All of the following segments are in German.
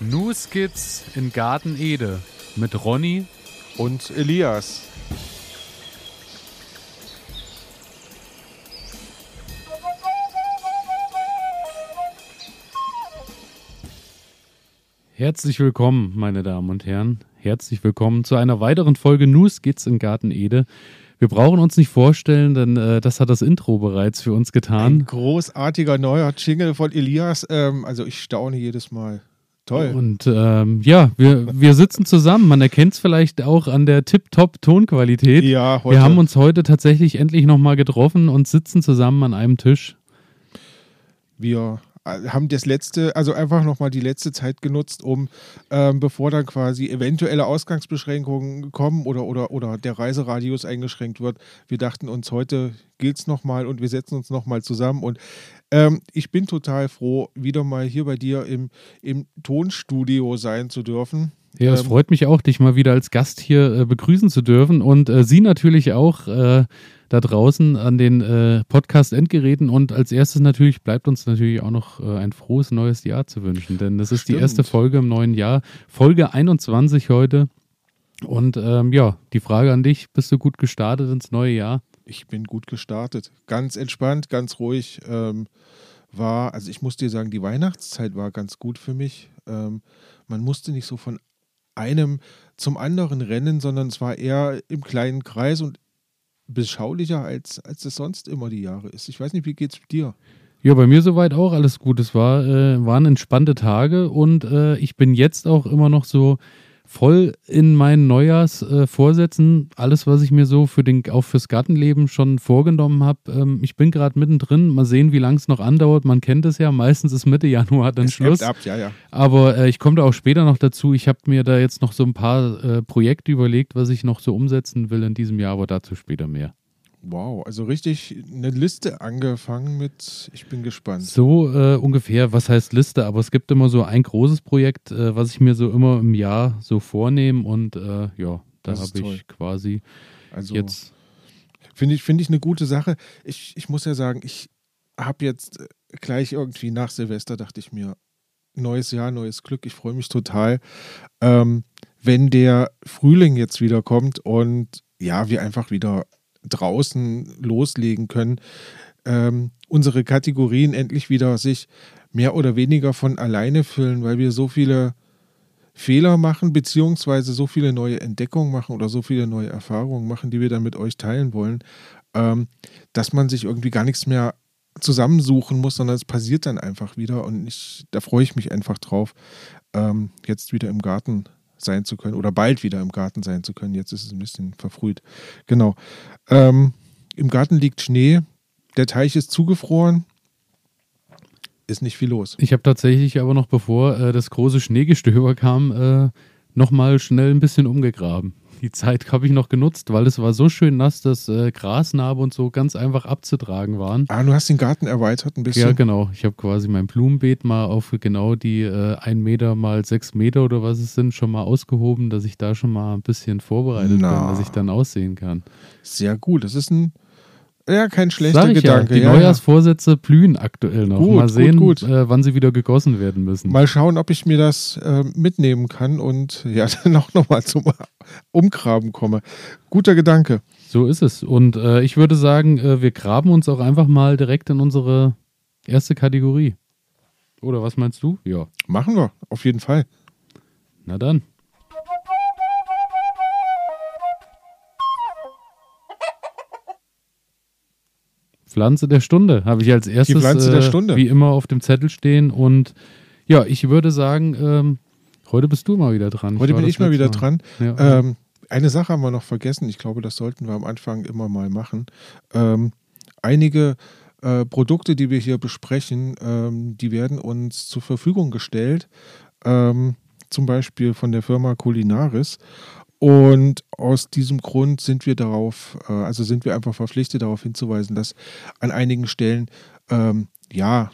New Skits in Garten Ede mit Ronny und Elias. Herzlich willkommen, meine Damen und Herren. Herzlich willkommen zu einer weiteren Folge New Skits in Garten Ede. Wir brauchen uns nicht vorstellen, denn äh, das hat das Intro bereits für uns getan. Ein großartiger neuer Jingle von Elias. Ähm, also ich staune jedes Mal. Toll. Und ähm, ja, wir, wir sitzen zusammen. Man erkennt es vielleicht auch an der Tip-Top-Tonqualität. Ja, heute. Wir haben uns heute tatsächlich endlich nochmal getroffen und sitzen zusammen an einem Tisch. Wir haben das letzte, also einfach nochmal die letzte Zeit genutzt, um, ähm, bevor dann quasi eventuelle Ausgangsbeschränkungen kommen oder, oder, oder der Reiseradius eingeschränkt wird, wir dachten uns, heute gilt es nochmal und wir setzen uns nochmal zusammen und ähm, ich bin total froh, wieder mal hier bei dir im, im Tonstudio sein zu dürfen. Ja, es ähm, freut mich auch, dich mal wieder als Gast hier äh, begrüßen zu dürfen und äh, Sie natürlich auch äh, da draußen an den äh, Podcast-Endgeräten. Und als erstes natürlich bleibt uns natürlich auch noch äh, ein frohes neues Jahr zu wünschen, denn das ist Stimmt. die erste Folge im neuen Jahr, Folge 21 heute. Und ähm, ja, die Frage an dich: Bist du gut gestartet ins neue Jahr? ich bin gut gestartet. Ganz entspannt, ganz ruhig. Ähm, war, also ich muss dir sagen, die Weihnachtszeit war ganz gut für mich. Ähm, man musste nicht so von einem zum anderen rennen, sondern es war eher im kleinen Kreis und beschaulicher, als, als es sonst immer die Jahre ist. Ich weiß nicht, wie geht's dir? Ja, bei mir soweit auch alles gut. Es war, äh, waren entspannte Tage und äh, ich bin jetzt auch immer noch so voll in meinen Neujahrsvorsätzen. Äh, Alles, was ich mir so für den, auch fürs Gartenleben schon vorgenommen habe. Ähm, ich bin gerade mittendrin. Mal sehen, wie lange es noch andauert. Man kennt es ja. Meistens ist Mitte Januar dann es Schluss. Ab, ja, ja. Aber äh, ich komme da auch später noch dazu. Ich habe mir da jetzt noch so ein paar äh, Projekte überlegt, was ich noch so umsetzen will in diesem Jahr, aber dazu später mehr. Wow, also richtig eine Liste angefangen mit, ich bin gespannt. So äh, ungefähr, was heißt Liste, aber es gibt immer so ein großes Projekt, äh, was ich mir so immer im Jahr so vornehme und äh, ja, da habe ich quasi also, jetzt. Finde ich, find ich eine gute Sache. Ich, ich muss ja sagen, ich habe jetzt äh, gleich irgendwie nach Silvester dachte ich mir, neues Jahr, neues Glück, ich freue mich total. Ähm, wenn der Frühling jetzt wieder kommt und ja, wir einfach wieder draußen loslegen können, ähm, unsere Kategorien endlich wieder sich mehr oder weniger von alleine füllen, weil wir so viele Fehler machen, beziehungsweise so viele neue Entdeckungen machen oder so viele neue Erfahrungen machen, die wir dann mit euch teilen wollen, ähm, dass man sich irgendwie gar nichts mehr zusammensuchen muss, sondern es passiert dann einfach wieder und ich, da freue ich mich einfach drauf, ähm, jetzt wieder im Garten sein zu können oder bald wieder im Garten sein zu können. Jetzt ist es ein bisschen verfrüht. Genau. Ähm, Im Garten liegt Schnee, der Teich ist zugefroren, ist nicht viel los. Ich habe tatsächlich aber noch, bevor äh, das große Schneegestöber kam, äh, nochmal schnell ein bisschen umgegraben die Zeit habe ich noch genutzt, weil es war so schön nass, dass äh, Grasnarbe und so ganz einfach abzutragen waren. Ah, du hast den Garten erweitert ein bisschen? Ja, genau. Ich habe quasi mein Blumenbeet mal auf genau die äh, 1 Meter mal 6 Meter oder was es sind schon mal ausgehoben, dass ich da schon mal ein bisschen vorbereitet Na. bin, dass ich dann aussehen kann. Sehr gut. Das ist ein ja, kein schlechter Gedanke. Ja, die ja, Neujahrsvorsätze blühen aktuell noch. Gut, Mal sehen, gut, gut. Äh, wann sie wieder gegossen werden müssen. Mal schauen, ob ich mir das äh, mitnehmen kann und ja, dann auch nochmal zum Umgraben komme. Guter Gedanke. So ist es. Und äh, ich würde sagen, äh, wir graben uns auch einfach mal direkt in unsere erste Kategorie. Oder was meinst du? Ja. Machen wir, auf jeden Fall. Na dann. Pflanze der Stunde habe ich als erstes Die Pflanze der äh, Stunde. wie immer auf dem Zettel stehen. Und ja, ich würde sagen, ähm, heute bist du mal wieder dran. Heute ich bin ich mal wieder mal. dran. Ja. Ähm, eine Sache haben wir noch vergessen. Ich glaube, das sollten wir am Anfang immer mal machen. Ähm, einige äh, Produkte, die wir hier besprechen, ähm, die werden uns zur Verfügung gestellt. Ähm, zum Beispiel von der Firma Culinaris. Und aus diesem Grund sind wir darauf, äh, also sind wir einfach verpflichtet, darauf hinzuweisen, dass an einigen Stellen ähm, ja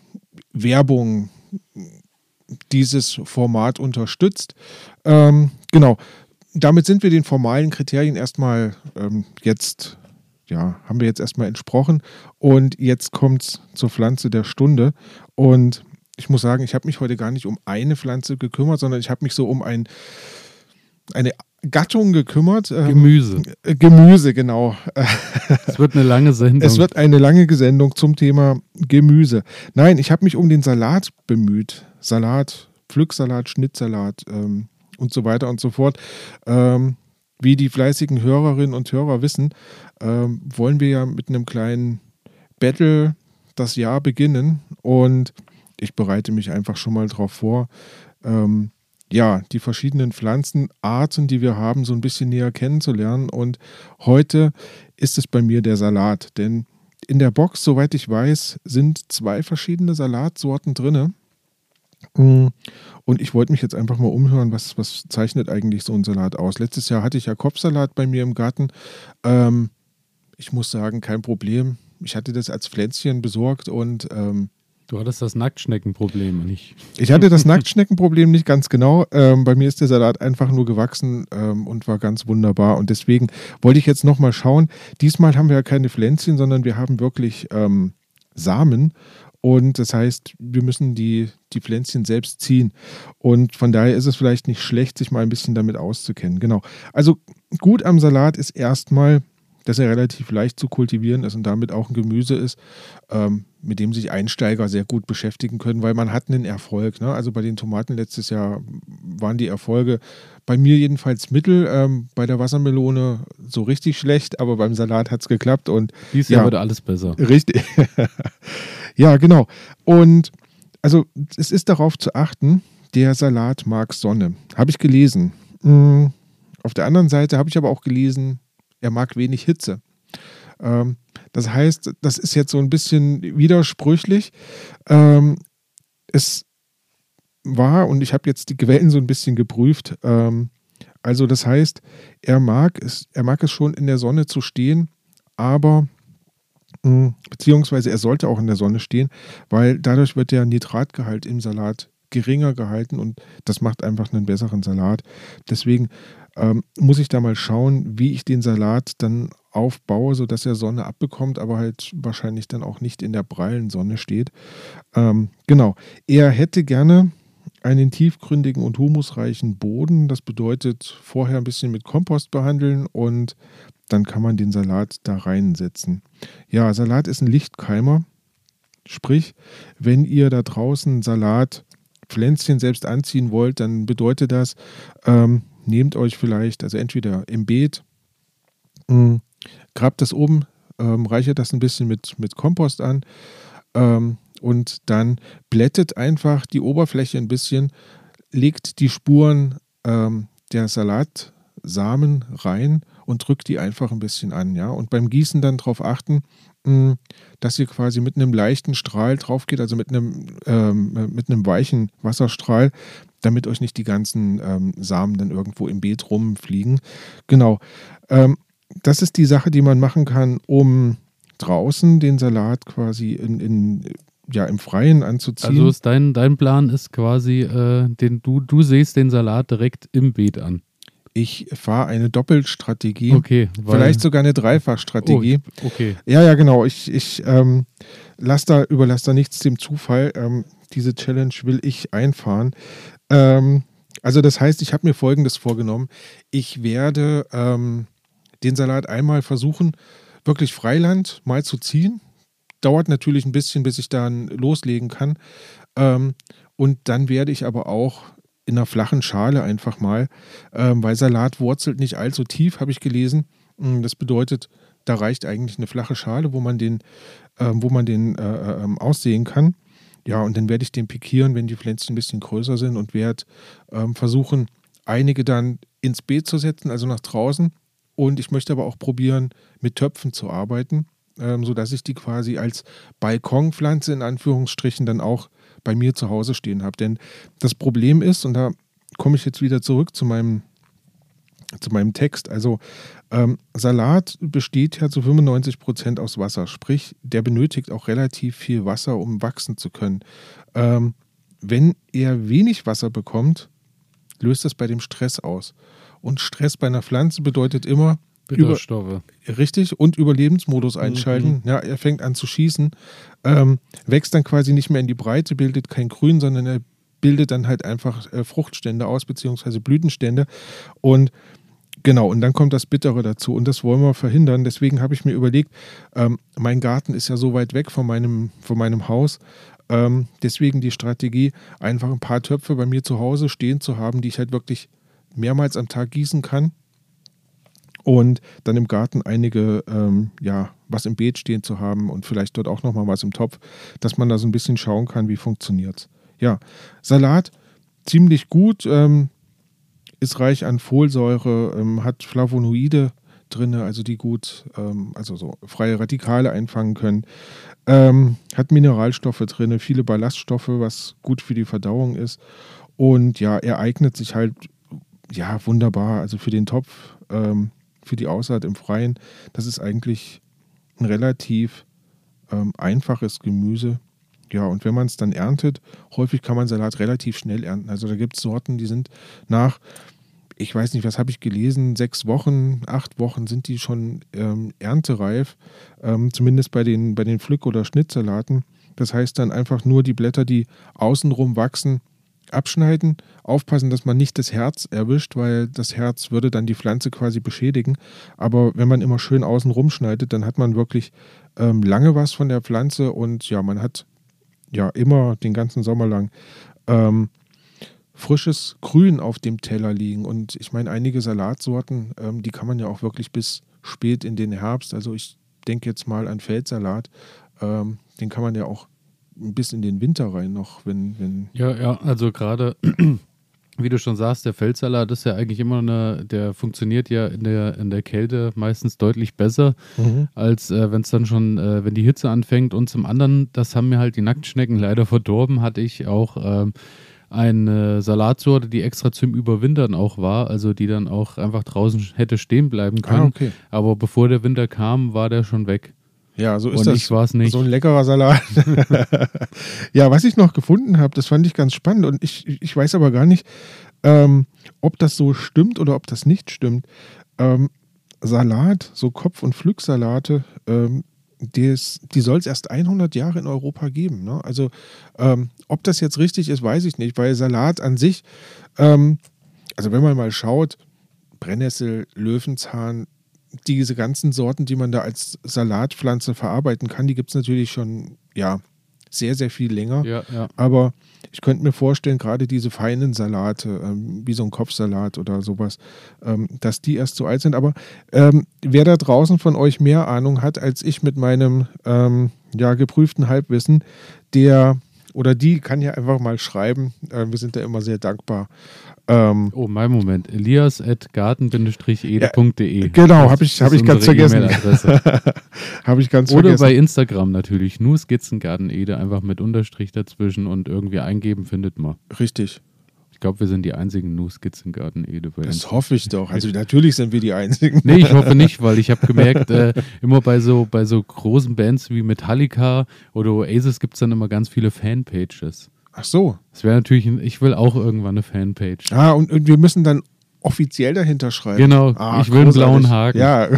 Werbung dieses Format unterstützt. Ähm, genau. Damit sind wir den formalen Kriterien erstmal ähm, jetzt, ja, haben wir jetzt erstmal entsprochen. Und jetzt kommt es zur Pflanze der Stunde. Und ich muss sagen, ich habe mich heute gar nicht um eine Pflanze gekümmert, sondern ich habe mich so um ein, eine Gattung gekümmert. Ähm, Gemüse. Äh, Gemüse, genau. Es wird eine lange Sendung. Es wird eine lange Sendung zum Thema Gemüse. Nein, ich habe mich um den Salat bemüht. Salat, Pflücksalat, Schnittsalat ähm, und so weiter und so fort. Ähm, wie die fleißigen Hörerinnen und Hörer wissen, ähm, wollen wir ja mit einem kleinen Battle das Jahr beginnen und ich bereite mich einfach schon mal darauf vor, ähm, ja, die verschiedenen Pflanzenarten, die wir haben, so ein bisschen näher kennenzulernen. Und heute ist es bei mir der Salat, denn in der Box, soweit ich weiß, sind zwei verschiedene Salatsorten drin. Mm, und ich wollte mich jetzt einfach mal umhören, was, was zeichnet eigentlich so ein Salat aus. Letztes Jahr hatte ich ja Kopfsalat bei mir im Garten. Ähm, ich muss sagen, kein Problem. Ich hatte das als Pflänzchen besorgt und ähm, Du hattest das Nacktschneckenproblem nicht. Ich hatte das Nacktschneckenproblem nicht ganz genau. Ähm, bei mir ist der Salat einfach nur gewachsen ähm, und war ganz wunderbar. Und deswegen wollte ich jetzt nochmal schauen. Diesmal haben wir ja keine Pflänzchen, sondern wir haben wirklich ähm, Samen. Und das heißt, wir müssen die, die Pflänzchen selbst ziehen. Und von daher ist es vielleicht nicht schlecht, sich mal ein bisschen damit auszukennen. Genau. Also gut am Salat ist erstmal, dass er relativ leicht zu kultivieren ist und damit auch ein Gemüse ist, ähm, mit dem sich Einsteiger sehr gut beschäftigen können, weil man hat einen Erfolg. Ne? Also bei den Tomaten letztes Jahr waren die Erfolge bei mir jedenfalls mittel, ähm, bei der Wassermelone so richtig schlecht, aber beim Salat hat es geklappt und dieses Jahr ja, wird alles besser. Richtig. ja, genau. Und also es ist darauf zu achten, der Salat mag Sonne. Habe ich gelesen. Hm, auf der anderen Seite habe ich aber auch gelesen, er mag wenig Hitze. Ähm, das heißt, das ist jetzt so ein bisschen widersprüchlich. Ähm, es war, und ich habe jetzt die Quellen so ein bisschen geprüft, ähm, also das heißt, er mag, es, er mag es schon in der Sonne zu stehen, aber hm, beziehungsweise er sollte auch in der Sonne stehen, weil dadurch wird der Nitratgehalt im Salat geringer gehalten und das macht einfach einen besseren Salat. Deswegen ähm, muss ich da mal schauen, wie ich den Salat dann aufbaue, sodass er Sonne abbekommt, aber halt wahrscheinlich dann auch nicht in der prallen Sonne steht. Ähm, genau. Er hätte gerne einen tiefgründigen und humusreichen Boden. Das bedeutet, vorher ein bisschen mit Kompost behandeln und dann kann man den Salat da reinsetzen. Ja, Salat ist ein Lichtkeimer. Sprich, wenn ihr da draußen Salat Pflänzchen selbst anziehen wollt, dann bedeutet das, ähm, nehmt euch vielleicht, also entweder im Beet, mm, grabt das oben, ähm, reichert das ein bisschen mit, mit Kompost an ähm, und dann blättet einfach die Oberfläche ein bisschen, legt die Spuren ähm, der Salatsamen rein und drückt die einfach ein bisschen an. Ja? Und beim Gießen dann darauf achten, mh, dass ihr quasi mit einem leichten Strahl drauf geht, also mit einem, ähm, mit einem weichen Wasserstrahl, damit euch nicht die ganzen ähm, Samen dann irgendwo im Beet rumfliegen. Genau. Ähm, das ist die Sache, die man machen kann, um draußen den Salat quasi in, in ja, im Freien anzuziehen. Also ist dein, dein Plan ist quasi, äh, den, du, du siehst den Salat direkt im Beet an. Ich fahre eine Doppelstrategie. Okay. Vielleicht sogar eine Dreifachstrategie. Oh, okay. Ja, ja, genau. Ich, ich ähm, lass da, überlasse da nichts dem Zufall. Ähm, diese Challenge will ich einfahren. Ähm, also das heißt, ich habe mir Folgendes vorgenommen. Ich werde ähm, den Salat einmal versuchen, wirklich Freiland mal zu ziehen. Dauert natürlich ein bisschen, bis ich dann loslegen kann. Ähm, und dann werde ich aber auch in einer flachen Schale einfach mal, ähm, weil Salat wurzelt nicht allzu tief, habe ich gelesen. Mm, das bedeutet, da reicht eigentlich eine flache Schale, wo man den, ähm, wo man den äh, ähm, aussehen kann. Ja, und dann werde ich den pikieren, wenn die Pflänzchen ein bisschen größer sind und werde ähm, versuchen, einige dann ins Beet zu setzen, also nach draußen. Und ich möchte aber auch probieren, mit Töpfen zu arbeiten, ähm, sodass ich die quasi als Balkonpflanze in Anführungsstrichen dann auch bei mir zu Hause stehen habe. Denn das Problem ist, und da komme ich jetzt wieder zurück zu meinem, zu meinem Text, also ähm, Salat besteht ja zu 95 Prozent aus Wasser, sprich, der benötigt auch relativ viel Wasser, um wachsen zu können. Ähm, wenn er wenig Wasser bekommt, löst das bei dem Stress aus. Und Stress bei einer Pflanze bedeutet immer, Bitterstoffe. Über, richtig, und Überlebensmodus einschalten. Mhm. Ja, er fängt an zu schießen, ähm, wächst dann quasi nicht mehr in die Breite, bildet kein Grün, sondern er bildet dann halt einfach äh, Fruchtstände aus, beziehungsweise Blütenstände. Und Genau, und dann kommt das Bittere dazu und das wollen wir verhindern. Deswegen habe ich mir überlegt, ähm, mein Garten ist ja so weit weg von meinem, von meinem Haus. Ähm, deswegen die Strategie, einfach ein paar Töpfe bei mir zu Hause stehen zu haben, die ich halt wirklich mehrmals am Tag gießen kann. Und dann im Garten einige, ähm, ja, was im Beet stehen zu haben und vielleicht dort auch nochmal was im Topf, dass man da so ein bisschen schauen kann, wie funktioniert es. Ja, Salat ziemlich gut. Ähm, ist reich an Folsäure, ähm, hat Flavonoide drin, also die gut, ähm, also so freie Radikale einfangen können. Ähm, hat Mineralstoffe drin, viele Ballaststoffe, was gut für die Verdauung ist. Und ja, er eignet sich halt ja wunderbar, also für den Topf, ähm, für die Aussaat im Freien. Das ist eigentlich ein relativ ähm, einfaches Gemüse. Ja, und wenn man es dann erntet, häufig kann man Salat relativ schnell ernten. Also da gibt es Sorten, die sind nach ich weiß nicht, was habe ich gelesen, sechs Wochen, acht Wochen sind die schon ähm, erntereif, ähm, zumindest bei den, bei den Pflück- oder Schnittsalaten. Das heißt dann einfach nur die Blätter, die außenrum wachsen, abschneiden, aufpassen, dass man nicht das Herz erwischt, weil das Herz würde dann die Pflanze quasi beschädigen. Aber wenn man immer schön außenrum schneidet, dann hat man wirklich ähm, lange was von der Pflanze und ja, man hat ja immer den ganzen Sommer lang ähm, frisches Grün auf dem Teller liegen. Und ich meine, einige Salatsorten, ähm, die kann man ja auch wirklich bis spät in den Herbst, also ich denke jetzt mal an Feldsalat, ähm, den kann man ja auch bis in den Winter rein noch, wenn. wenn ja, ja, also gerade. Wie du schon sagst, der Feldsalat ist ja eigentlich immer eine, der funktioniert ja in der, in der Kälte meistens deutlich besser, mhm. als äh, wenn es dann schon, äh, wenn die Hitze anfängt. Und zum anderen, das haben mir halt die Nacktschnecken leider verdorben, hatte ich auch ähm, eine Salatsorte, die extra zum Überwintern auch war, also die dann auch einfach draußen hätte stehen bleiben ah, können. Ah, okay. Aber bevor der Winter kam, war der schon weg. Ja, so ist Und das. Ich war's nicht. So ein leckerer Salat. ja, was ich noch gefunden habe, das fand ich ganz spannend und ich, ich weiß aber gar nicht, ähm, ob das so stimmt oder ob das nicht stimmt. Ähm, Salat, so Kopf- und Pflücksalate, ähm, des, die soll es erst 100 Jahre in Europa geben. Ne? Also ähm, ob das jetzt richtig ist, weiß ich nicht, weil Salat an sich, ähm, also wenn man mal schaut, Brennnessel, Löwenzahn, diese ganzen Sorten, die man da als Salatpflanze verarbeiten kann, die gibt es natürlich schon, ja, sehr, sehr viel länger. Ja, ja. Aber ich könnte mir vorstellen, gerade diese feinen Salate, ähm, wie so ein Kopfsalat oder sowas, ähm, dass die erst so alt sind. Aber ähm, wer da draußen von euch mehr Ahnung hat als ich mit meinem ähm, ja, geprüften Halbwissen, der oder die kann ja einfach mal schreiben. Äh, wir sind da immer sehr dankbar. Ähm, oh, mein Moment. Elias at garten-ede.de. Ja, genau, habe ich, hab ich ganz vergessen. habe ich ganz Oder vergessen. bei Instagram natürlich. Nur Skizzengarten Ede, einfach mit Unterstrich dazwischen und irgendwie eingeben findet man. Richtig. Ich glaube, wir sind die einzigen Nu Skizzengarten Ede. Bei das hoffe ich doch. Also natürlich sind wir die einzigen. Nee, ich hoffe nicht, weil ich habe gemerkt, äh, immer bei so, bei so großen Bands wie Metallica oder Oasis gibt es dann immer ganz viele Fanpages. Ach so. Das wäre natürlich, ein, ich will auch irgendwann eine Fanpage. Ah, und, und wir müssen dann offiziell dahinter schreiben. Genau, ah, ich will einen blauen Haken. Ja,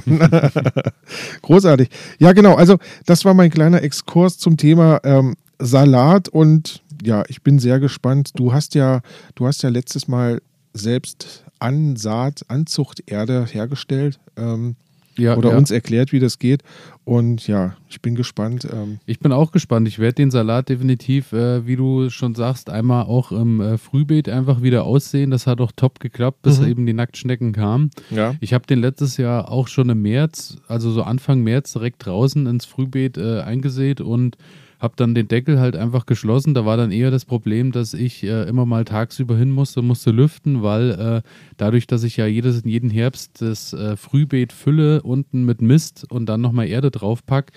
großartig. Ja, genau. Also, das war mein kleiner Exkurs zum Thema ähm, Salat und ja, ich bin sehr gespannt. Du hast ja, du hast ja letztes Mal selbst Ansaat, Anzuchterde hergestellt. Ähm, ja, oder ja. uns erklärt, wie das geht. Und ja, ich bin gespannt. Ähm ich bin auch gespannt. Ich werde den Salat definitiv, äh, wie du schon sagst, einmal auch im äh, Frühbeet einfach wieder aussehen. Das hat auch top geklappt, bis mhm. eben die Nacktschnecken kamen. Ja. Ich habe den letztes Jahr auch schon im März, also so Anfang März direkt draußen ins Frühbeet äh, eingesät und habe dann den Deckel halt einfach geschlossen. Da war dann eher das Problem, dass ich äh, immer mal tagsüber hin musste, musste lüften, weil äh, dadurch, dass ich ja jedes, jeden Herbst das äh, Frühbeet fülle unten mit Mist und dann nochmal Erde draufpack,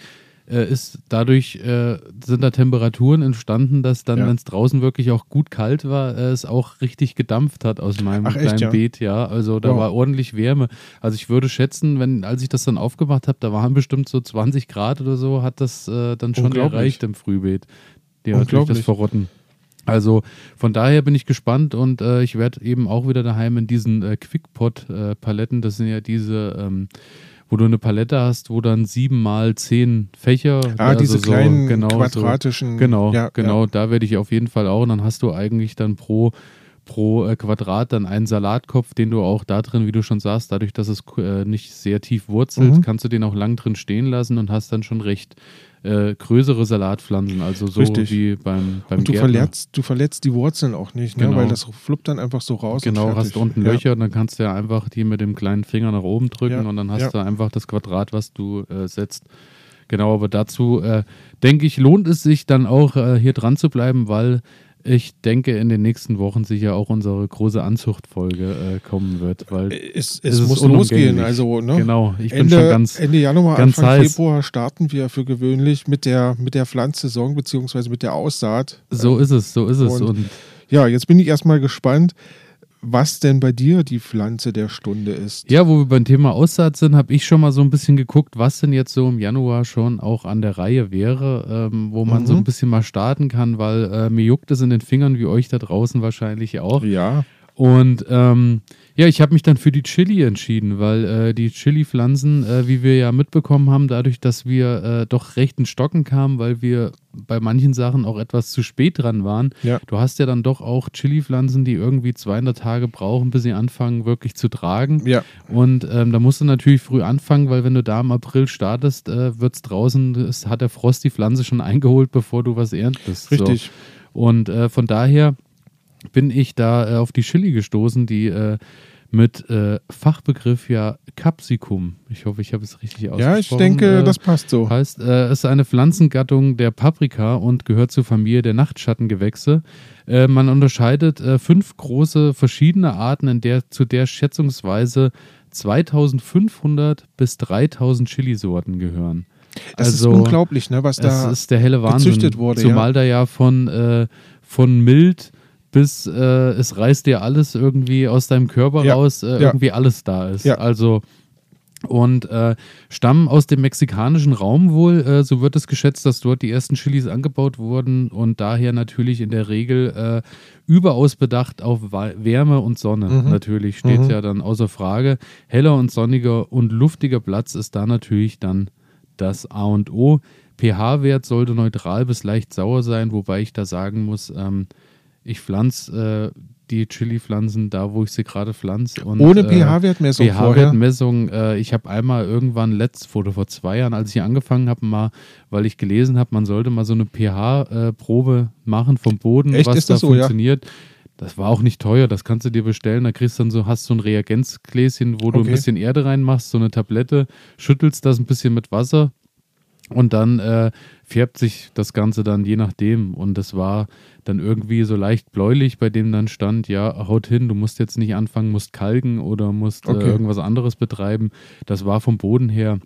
äh, ist dadurch äh, sind da Temperaturen entstanden, dass dann, ja. wenn es draußen wirklich auch gut kalt war, äh, es auch richtig gedampft hat aus meinem Ach, kleinen echt, ja? Beet, ja. Also da wow. war ordentlich Wärme. Also ich würde schätzen, wenn, als ich das dann aufgemacht habe, da waren bestimmt so 20 Grad oder so, hat das äh, dann schon erreicht im Frühbeet. Ja, durch das Verrotten. Also von daher bin ich gespannt und äh, ich werde eben auch wieder daheim in diesen äh, Quickpot-Paletten, das sind ja diese, ähm, wo du eine Palette hast, wo dann sieben mal zehn Fächer. Ah, also diese so, kleinen genau, quadratischen. So, genau, ja, genau, ja. da werde ich auf jeden Fall auch. Und dann hast du eigentlich dann pro pro äh, Quadrat dann einen Salatkopf, den du auch da drin, wie du schon sagst, dadurch, dass es äh, nicht sehr tief wurzelt, mhm. kannst du den auch lang drin stehen lassen und hast dann schon recht äh, größere Salatpflanzen, also so Richtig. wie beim, beim und du verletzt, du verletzt die Wurzeln auch nicht, ne? Genau. weil das fluppt dann einfach so raus. Genau, hast du unten ja. Löcher und dann kannst du ja einfach die mit dem kleinen Finger nach oben drücken ja. und dann hast ja. du einfach das Quadrat, was du äh, setzt. Genau, aber dazu äh, denke ich, lohnt es sich dann auch äh, hier dran zu bleiben, weil ich denke, in den nächsten Wochen sicher auch unsere große Anzuchtfolge äh, kommen wird, weil es, es, es muss losgehen. Also, ne? Genau, ich Ende, bin schon ganz Ende Januar, ganz Anfang heiß. Februar starten wir für gewöhnlich mit der mit der Pflanzsaison beziehungsweise mit der Aussaat. So ist es, so ist es. Und, und ja, jetzt bin ich erstmal gespannt was denn bei dir die Pflanze der Stunde ist. Ja, wo wir beim Thema Aussaat sind, habe ich schon mal so ein bisschen geguckt, was denn jetzt so im Januar schon auch an der Reihe wäre, ähm, wo man mhm. so ein bisschen mal starten kann, weil äh, mir juckt es in den Fingern, wie euch da draußen wahrscheinlich auch. Ja. Und ähm, ja, ich habe mich dann für die Chili entschieden, weil äh, die Chili-Pflanzen, äh, wie wir ja mitbekommen haben, dadurch, dass wir äh, doch recht in Stocken kamen, weil wir bei manchen Sachen auch etwas zu spät dran waren. Ja. Du hast ja dann doch auch Chili-Pflanzen, die irgendwie 200 Tage brauchen, bis sie anfangen wirklich zu tragen. Ja. Und ähm, da musst du natürlich früh anfangen, weil wenn du da im April startest, äh, wird es draußen, es hat der Frost die Pflanze schon eingeholt, bevor du was erntest. Richtig. So. Und äh, von daher bin ich da äh, auf die Chili gestoßen, die äh, mit äh, Fachbegriff ja Capsicum, ich hoffe, ich habe es richtig ausgesprochen. Ja, ich denke, äh, das passt so. Heißt, äh, es ist eine Pflanzengattung der Paprika und gehört zur Familie der Nachtschattengewächse. Äh, man unterscheidet fünf große verschiedene Arten, in der, zu der schätzungsweise 2500 bis 3000 Chilisorten gehören. Das also, ist unglaublich, ne, was da ist der helle Wahnsinn, gezüchtet wurde. Zumal ja. da ja von, von mild bis äh, es reißt dir alles irgendwie aus deinem Körper ja, raus, äh, ja. irgendwie alles da ist. Ja. Also und äh, stammen aus dem mexikanischen Raum wohl. Äh, so wird es geschätzt, dass dort die ersten Chilis angebaut wurden und daher natürlich in der Regel äh, überaus bedacht auf Wärme und Sonne. Mhm. Natürlich steht mhm. ja dann außer Frage. Heller und sonniger und luftiger Platz ist da natürlich dann das A und O. pH-Wert sollte neutral bis leicht sauer sein, wobei ich da sagen muss, ähm, ich pflanze äh, die Chili-Pflanzen da, wo ich sie gerade pflanze. Ohne äh, pH-Wertmessung pH-Wertmessung. Äh, ich habe einmal irgendwann letzt, oder vor zwei Jahren, als ich angefangen habe, mal, weil ich gelesen habe, man sollte mal so eine pH-Probe machen vom Boden, Echt? was da das so, funktioniert. Ja? Das war auch nicht teuer, das kannst du dir bestellen. Da kriegst du dann so, hast so ein Reagenzgläschen, wo du okay. ein bisschen Erde reinmachst, so eine Tablette, schüttelst das ein bisschen mit Wasser und dann äh, färbt sich das Ganze dann je nachdem. Und das war dann irgendwie so leicht bläulich, bei dem dann stand, ja, haut hin, du musst jetzt nicht anfangen, musst kalken oder musst äh, okay. äh, irgendwas anderes betreiben. Das war vom Boden her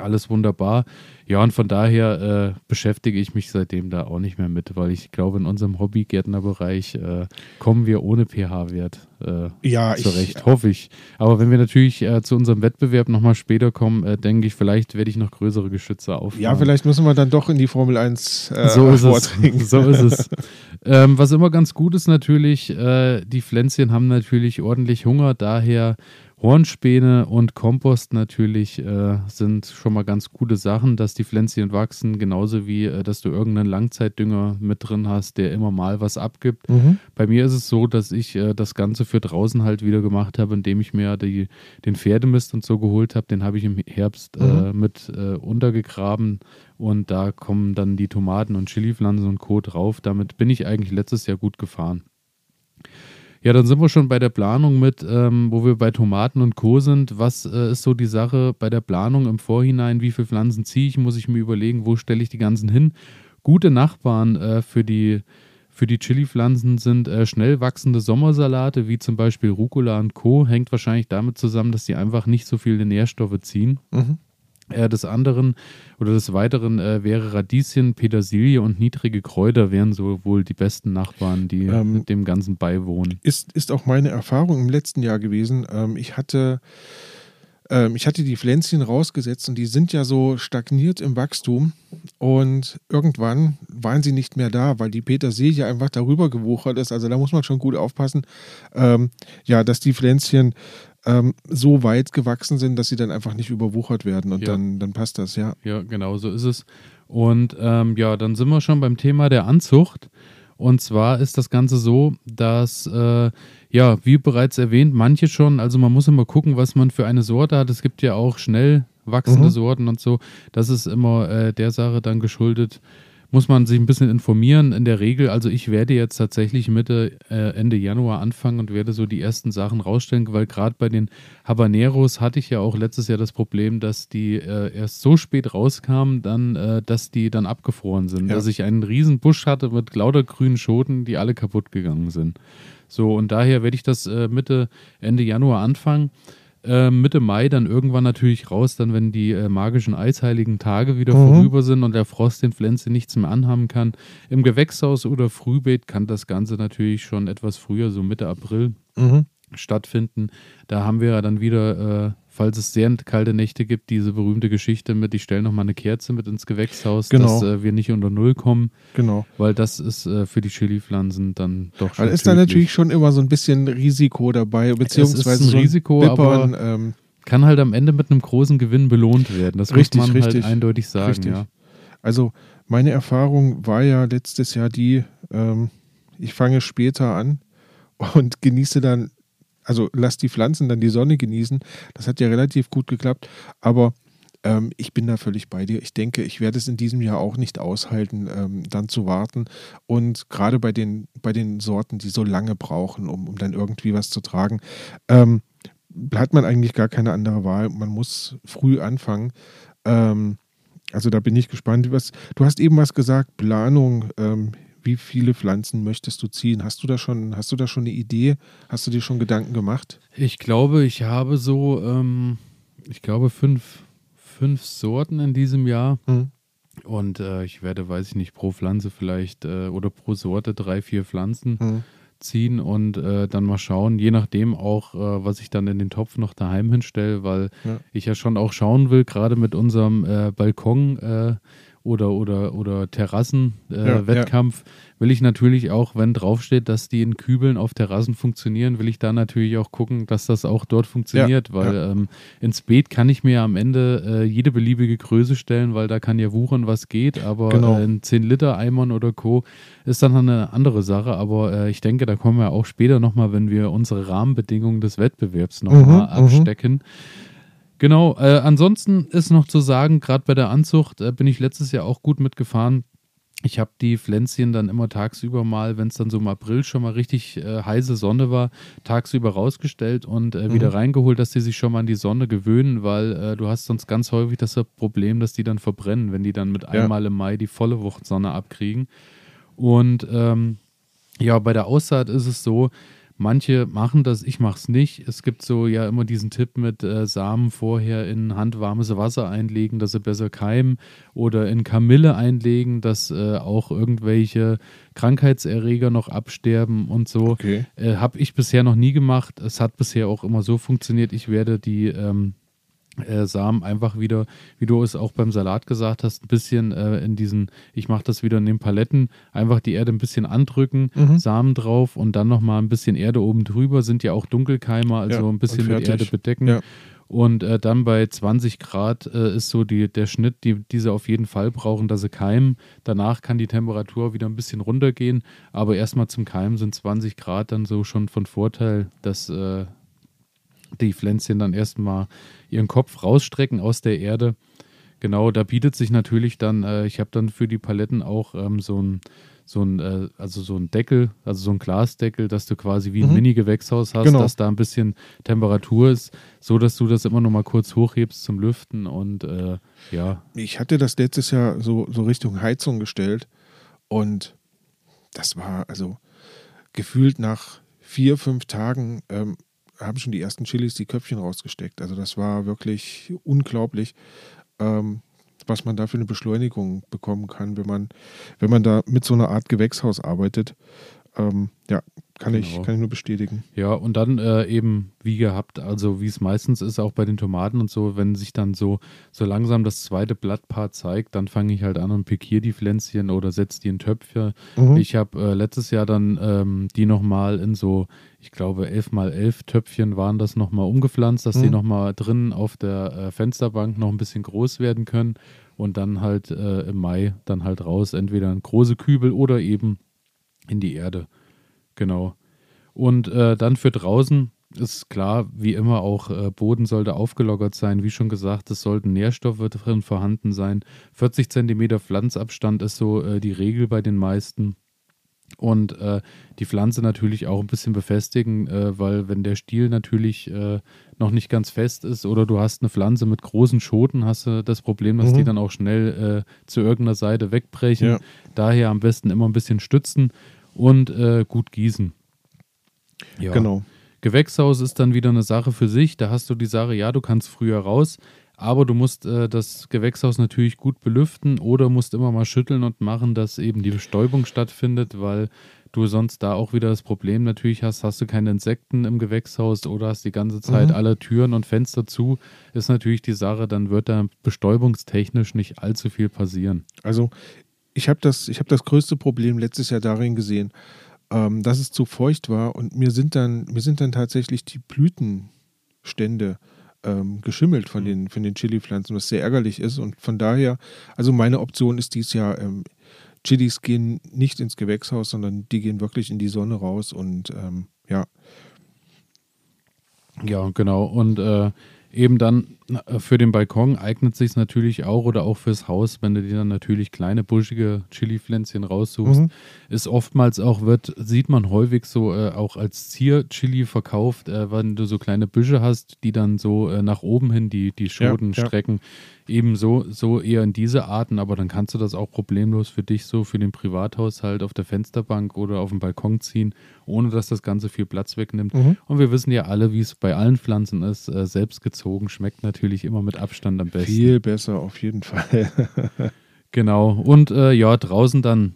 alles wunderbar. Ja, und von daher äh, beschäftige ich mich seitdem da auch nicht mehr mit, weil ich glaube, in unserem Hobbygärtnerbereich äh, kommen wir ohne pH-Wert äh, ja, zurecht, ich, hoffe ich. Aber wenn wir natürlich äh, zu unserem Wettbewerb nochmal später kommen, äh, denke ich, vielleicht werde ich noch größere Geschütze aufbauen. Ja, vielleicht müssen wir dann doch in die Formel 1 äh, so ist es. So ist es. ähm, was immer ganz gut ist natürlich, die Pflänzchen haben natürlich ordentlich Hunger, daher Hornspäne und Kompost natürlich äh, sind schon mal ganz gute Sachen, dass die Pflänzchen wachsen, genauso wie, äh, dass du irgendeinen Langzeitdünger mit drin hast, der immer mal was abgibt. Mhm. Bei mir ist es so, dass ich äh, das Ganze für draußen halt wieder gemacht habe, indem ich mir die, den Pferdemist und so geholt habe. Den habe ich im Herbst äh, mhm. mit äh, untergegraben und da kommen dann die Tomaten und Chilipflanzen und Co. drauf. Damit bin ich eigentlich letztes Jahr gut gefahren. Ja, dann sind wir schon bei der Planung mit, ähm, wo wir bei Tomaten und Co. sind. Was äh, ist so die Sache bei der Planung im Vorhinein? Wie viele Pflanzen ziehe ich? Muss ich mir überlegen, wo stelle ich die ganzen hin? Gute Nachbarn äh, für die, für die Chili-Pflanzen sind äh, schnell wachsende Sommersalate, wie zum Beispiel Rucola und Co. Hängt wahrscheinlich damit zusammen, dass die einfach nicht so viele Nährstoffe ziehen. Mhm. Äh, des anderen oder des Weiteren äh, wäre Radieschen, Petersilie und niedrige Kräuter wären so wohl die besten Nachbarn, die ähm, mit dem Ganzen beiwohnen. Ist, ist auch meine Erfahrung im letzten Jahr gewesen. Ähm, ich hatte ähm, ich hatte die Pflänzchen rausgesetzt und die sind ja so stagniert im Wachstum und irgendwann waren sie nicht mehr da, weil die Petersilie einfach darüber gewuchert ist. Also da muss man schon gut aufpassen, ähm, ja, dass die Pflänzchen ähm, so weit gewachsen sind, dass sie dann einfach nicht überwuchert werden und ja. dann, dann passt das, ja. Ja, genau, so ist es. Und ähm, ja, dann sind wir schon beim Thema der Anzucht. Und zwar ist das Ganze so, dass, äh, ja, wie bereits erwähnt, manche schon, also man muss immer gucken, was man für eine Sorte hat. Es gibt ja auch schnell wachsende mhm. Sorten und so. Das ist immer äh, der Sache dann geschuldet, muss man sich ein bisschen informieren. In der Regel, also ich werde jetzt tatsächlich Mitte, äh, Ende Januar anfangen und werde so die ersten Sachen rausstellen, weil gerade bei den Habaneros hatte ich ja auch letztes Jahr das Problem, dass die äh, erst so spät rauskamen, dann, äh, dass die dann abgefroren sind. Ja. Dass ich einen riesen Busch hatte mit lauter grünen Schoten, die alle kaputt gegangen sind. So, und daher werde ich das äh, Mitte, Ende Januar anfangen äh, Mitte Mai dann irgendwann natürlich raus, dann wenn die äh, magischen eisheiligen Tage wieder mhm. vorüber sind und der Frost den Pflänzchen nichts mehr anhaben kann. Im Gewächshaus oder Frühbeet kann das Ganze natürlich schon etwas früher, so Mitte April, mhm. stattfinden. Da haben wir ja dann wieder äh, falls es sehr kalte Nächte gibt, diese berühmte Geschichte mit, ich stelle nochmal eine Kerze mit ins Gewächshaus, genau. dass äh, wir nicht unter Null kommen. Genau. Weil das ist äh, für die Chili-Pflanzen dann doch schon. Da ist da natürlich schon immer so ein bisschen Risiko dabei, beziehungsweise ist ein so Risiko, Bippern, aber ähm, kann halt am Ende mit einem großen Gewinn belohnt werden. Das richtig, muss man halt richtig, halt eindeutig sagen, richtig. ja. Also meine Erfahrung war ja letztes Jahr die, ähm, ich fange später an und genieße dann also lass die Pflanzen dann die Sonne genießen. Das hat ja relativ gut geklappt. Aber ähm, ich bin da völlig bei dir. Ich denke, ich werde es in diesem Jahr auch nicht aushalten, ähm, dann zu warten. Und gerade bei den, bei den Sorten, die so lange brauchen, um, um dann irgendwie was zu tragen, ähm, hat man eigentlich gar keine andere Wahl. Man muss früh anfangen. Ähm, also da bin ich gespannt. Was, du hast eben was gesagt, Planung. Wie viele Pflanzen möchtest du ziehen? Hast du da schon, hast du da schon eine Idee? Hast du dir schon Gedanken gemacht? Ich glaube, ich habe so, ähm, ich glaube, fünf, fünf Sorten in diesem Jahr. Mhm. Und äh, ich werde, weiß ich nicht, pro Pflanze vielleicht äh, oder pro Sorte drei, vier Pflanzen mhm. ziehen und äh, dann mal schauen, je nachdem auch, äh, was ich dann in den Topf noch daheim hinstelle, weil ja. ich ja schon auch schauen will, gerade mit unserem äh, Balkon äh, oder, oder, oder Terrassen-Wettkampf, äh, ja, ja. will ich natürlich auch, wenn draufsteht, dass die in Kübeln auf Terrassen funktionieren, will ich da natürlich auch gucken, dass das auch dort funktioniert, ja, weil ähm, ins Beet kann ich mir am Ende äh, jede beliebige Größe stellen, weil da kann ja wuchern, was geht, aber genau. äh, in 10-Liter-Eimern oder Co. ist dann eine andere Sache, aber äh, ich denke, da kommen wir auch später nochmal, wenn wir unsere Rahmenbedingungen des Wettbewerbs nochmal mhm, mhm, abstecken. Genau, äh, ansonsten ist noch zu sagen, gerade bei der Anzucht äh, bin ich letztes Jahr auch gut mitgefahren. Ich habe die Pflänzchen dann immer tagsüber mal, wenn es dann so im April schon mal richtig äh, heiße Sonne war, tagsüber rausgestellt und äh, mhm. wieder reingeholt, dass die sich schon mal an die Sonne gewöhnen, weil äh, du hast sonst ganz häufig das Problem, dass die dann verbrennen, wenn die dann mit einmal ja. im Mai die volle Wuchtsonne abkriegen. Und ähm, ja, bei der Aussaat ist es so, Manche machen das, ich mache es nicht. Es gibt so ja immer diesen Tipp mit äh, Samen vorher in handwarmes Wasser einlegen, dass sie besser keimen oder in Kamille einlegen, dass äh, auch irgendwelche Krankheitserreger noch absterben und so. Okay. Äh, Habe ich bisher noch nie gemacht. Es hat bisher auch immer so funktioniert. Ich werde die ähm, äh, Samen einfach wieder, wie du es auch beim Salat gesagt hast, ein bisschen äh, in diesen, ich mache das wieder in den Paletten, einfach die Erde ein bisschen andrücken, mhm. Samen drauf und dann nochmal ein bisschen Erde oben drüber, sind ja auch Dunkelkeimer, also ja, ein bisschen mit Erde bedecken. Ja. Und äh, dann bei 20 Grad äh, ist so die, der Schnitt, die diese auf jeden Fall brauchen, dass sie keimen. Danach kann die Temperatur wieder ein bisschen runtergehen, aber erstmal zum Keimen sind 20 Grad dann so schon von Vorteil, dass äh, die Pflänzchen dann erstmal ihren Kopf rausstrecken aus der Erde. Genau, da bietet sich natürlich dann, äh, ich habe dann für die Paletten auch ähm, so ein, so ein, äh, also so ein Deckel, also so ein Glasdeckel, dass du quasi wie ein mhm. Mini-Gewächshaus hast, genau. dass da ein bisschen Temperatur ist, so dass du das immer noch mal kurz hochhebst zum Lüften und äh, ja. Ich hatte das letztes Jahr so, so Richtung Heizung gestellt und das war also gefühlt nach vier, fünf Tagen ähm, haben schon die ersten Chilis die Köpfchen rausgesteckt. Also das war wirklich unglaublich, ähm, was man da für eine Beschleunigung bekommen kann, wenn man, wenn man da mit so einer Art Gewächshaus arbeitet. Ähm, ja, kann, genau. ich, kann ich nur bestätigen. Ja, und dann äh, eben wie gehabt, also wie es meistens ist, auch bei den Tomaten und so, wenn sich dann so, so langsam das zweite Blattpaar zeigt, dann fange ich halt an und pikiere die Pflänzchen oder setze die in Töpfe. Mhm. Ich habe äh, letztes Jahr dann ähm, die nochmal in so, ich glaube, 11 mal 11 Töpfchen waren das nochmal umgepflanzt, dass mhm. die nochmal drinnen auf der äh, Fensterbank noch ein bisschen groß werden können und dann halt äh, im Mai dann halt raus, entweder in große Kübel oder eben in die Erde. Genau. Und äh, dann für draußen ist klar, wie immer auch äh, Boden sollte aufgelockert sein. Wie schon gesagt, es sollten Nährstoffe drin vorhanden sein. 40 cm Pflanzabstand ist so äh, die Regel bei den meisten. Und äh, die Pflanze natürlich auch ein bisschen befestigen, äh, weil wenn der Stiel natürlich äh, noch nicht ganz fest ist oder du hast eine Pflanze mit großen Schoten, hast du das Problem, dass mhm. die dann auch schnell zu irgendeiner Seite wegbrechen. Ja. Daher am besten immer ein bisschen stützen und äh, gut gießen. Ja. Genau. Gewächshaus ist dann wieder eine Sache für sich. Da hast du die Sache, ja, du kannst früher raus, aber du musst äh, das Gewächshaus natürlich gut belüften oder musst immer mal schütteln und machen, dass eben die Bestäubung stattfindet, weil du sonst da auch wieder das Problem natürlich hast, hast du keine Insekten im Gewächshaus oder hast die ganze Zeit mhm. alle Türen und Fenster zu, ist natürlich die Sache, dann wird da bestäubungstechnisch nicht allzu viel passieren. Also ich habe das, hab das größte Problem letztes Jahr darin gesehen, ähm, dass es zu feucht war und mir sind dann, mir sind dann tatsächlich die Blütenstände ähm, geschimmelt von mhm. den, von den Chili-Pflanzen, was sehr ärgerlich ist. Und von daher, also meine Option ist dies Jahr, ähm, Chilis gehen nicht ins Gewächshaus, sondern die gehen wirklich in die Sonne raus und ähm, ja. Ja, genau. Und äh, eben dann für den Balkon eignet sich natürlich auch oder auch fürs Haus, wenn du dir dann natürlich kleine buschige Chili-Pflänzchen raussuchst, mhm. ist oftmals auch wird sieht man häufig so äh, auch als Zier-Chili verkauft, äh, wenn du so kleine Büsche hast, die dann so äh, nach oben hin die die Schoten ja, strecken. Ja eben so, so eher in diese Arten, aber dann kannst du das auch problemlos für dich so für den Privathaushalt auf der Fensterbank oder auf dem Balkon ziehen, ohne dass das Ganze viel Platz wegnimmt. Mhm. Und wir wissen ja alle, wie es bei allen Pflanzen ist. Äh, selbst gezogen schmeckt natürlich immer mit Abstand am besten. Viel besser, auf jeden Fall. genau. Und äh, ja, draußen dann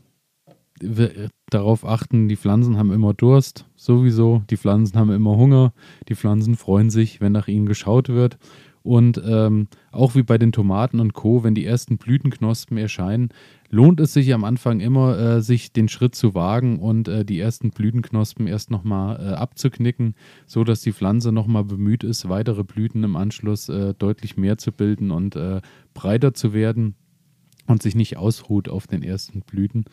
darauf achten, die Pflanzen haben immer Durst, sowieso. Die Pflanzen haben immer Hunger. Die Pflanzen freuen sich, wenn nach ihnen geschaut wird. Und ähm, auch wie bei den Tomaten und Co., wenn die ersten Blütenknospen erscheinen, lohnt es sich am Anfang immer, äh, sich den Schritt zu wagen und äh, die ersten Blütenknospen erst nochmal äh, abzuknicken, sodass die Pflanze nochmal bemüht ist, weitere Blüten im Anschluss äh, deutlich mehr zu bilden und äh, breiter zu werden und sich nicht ausruht auf den ersten Blüten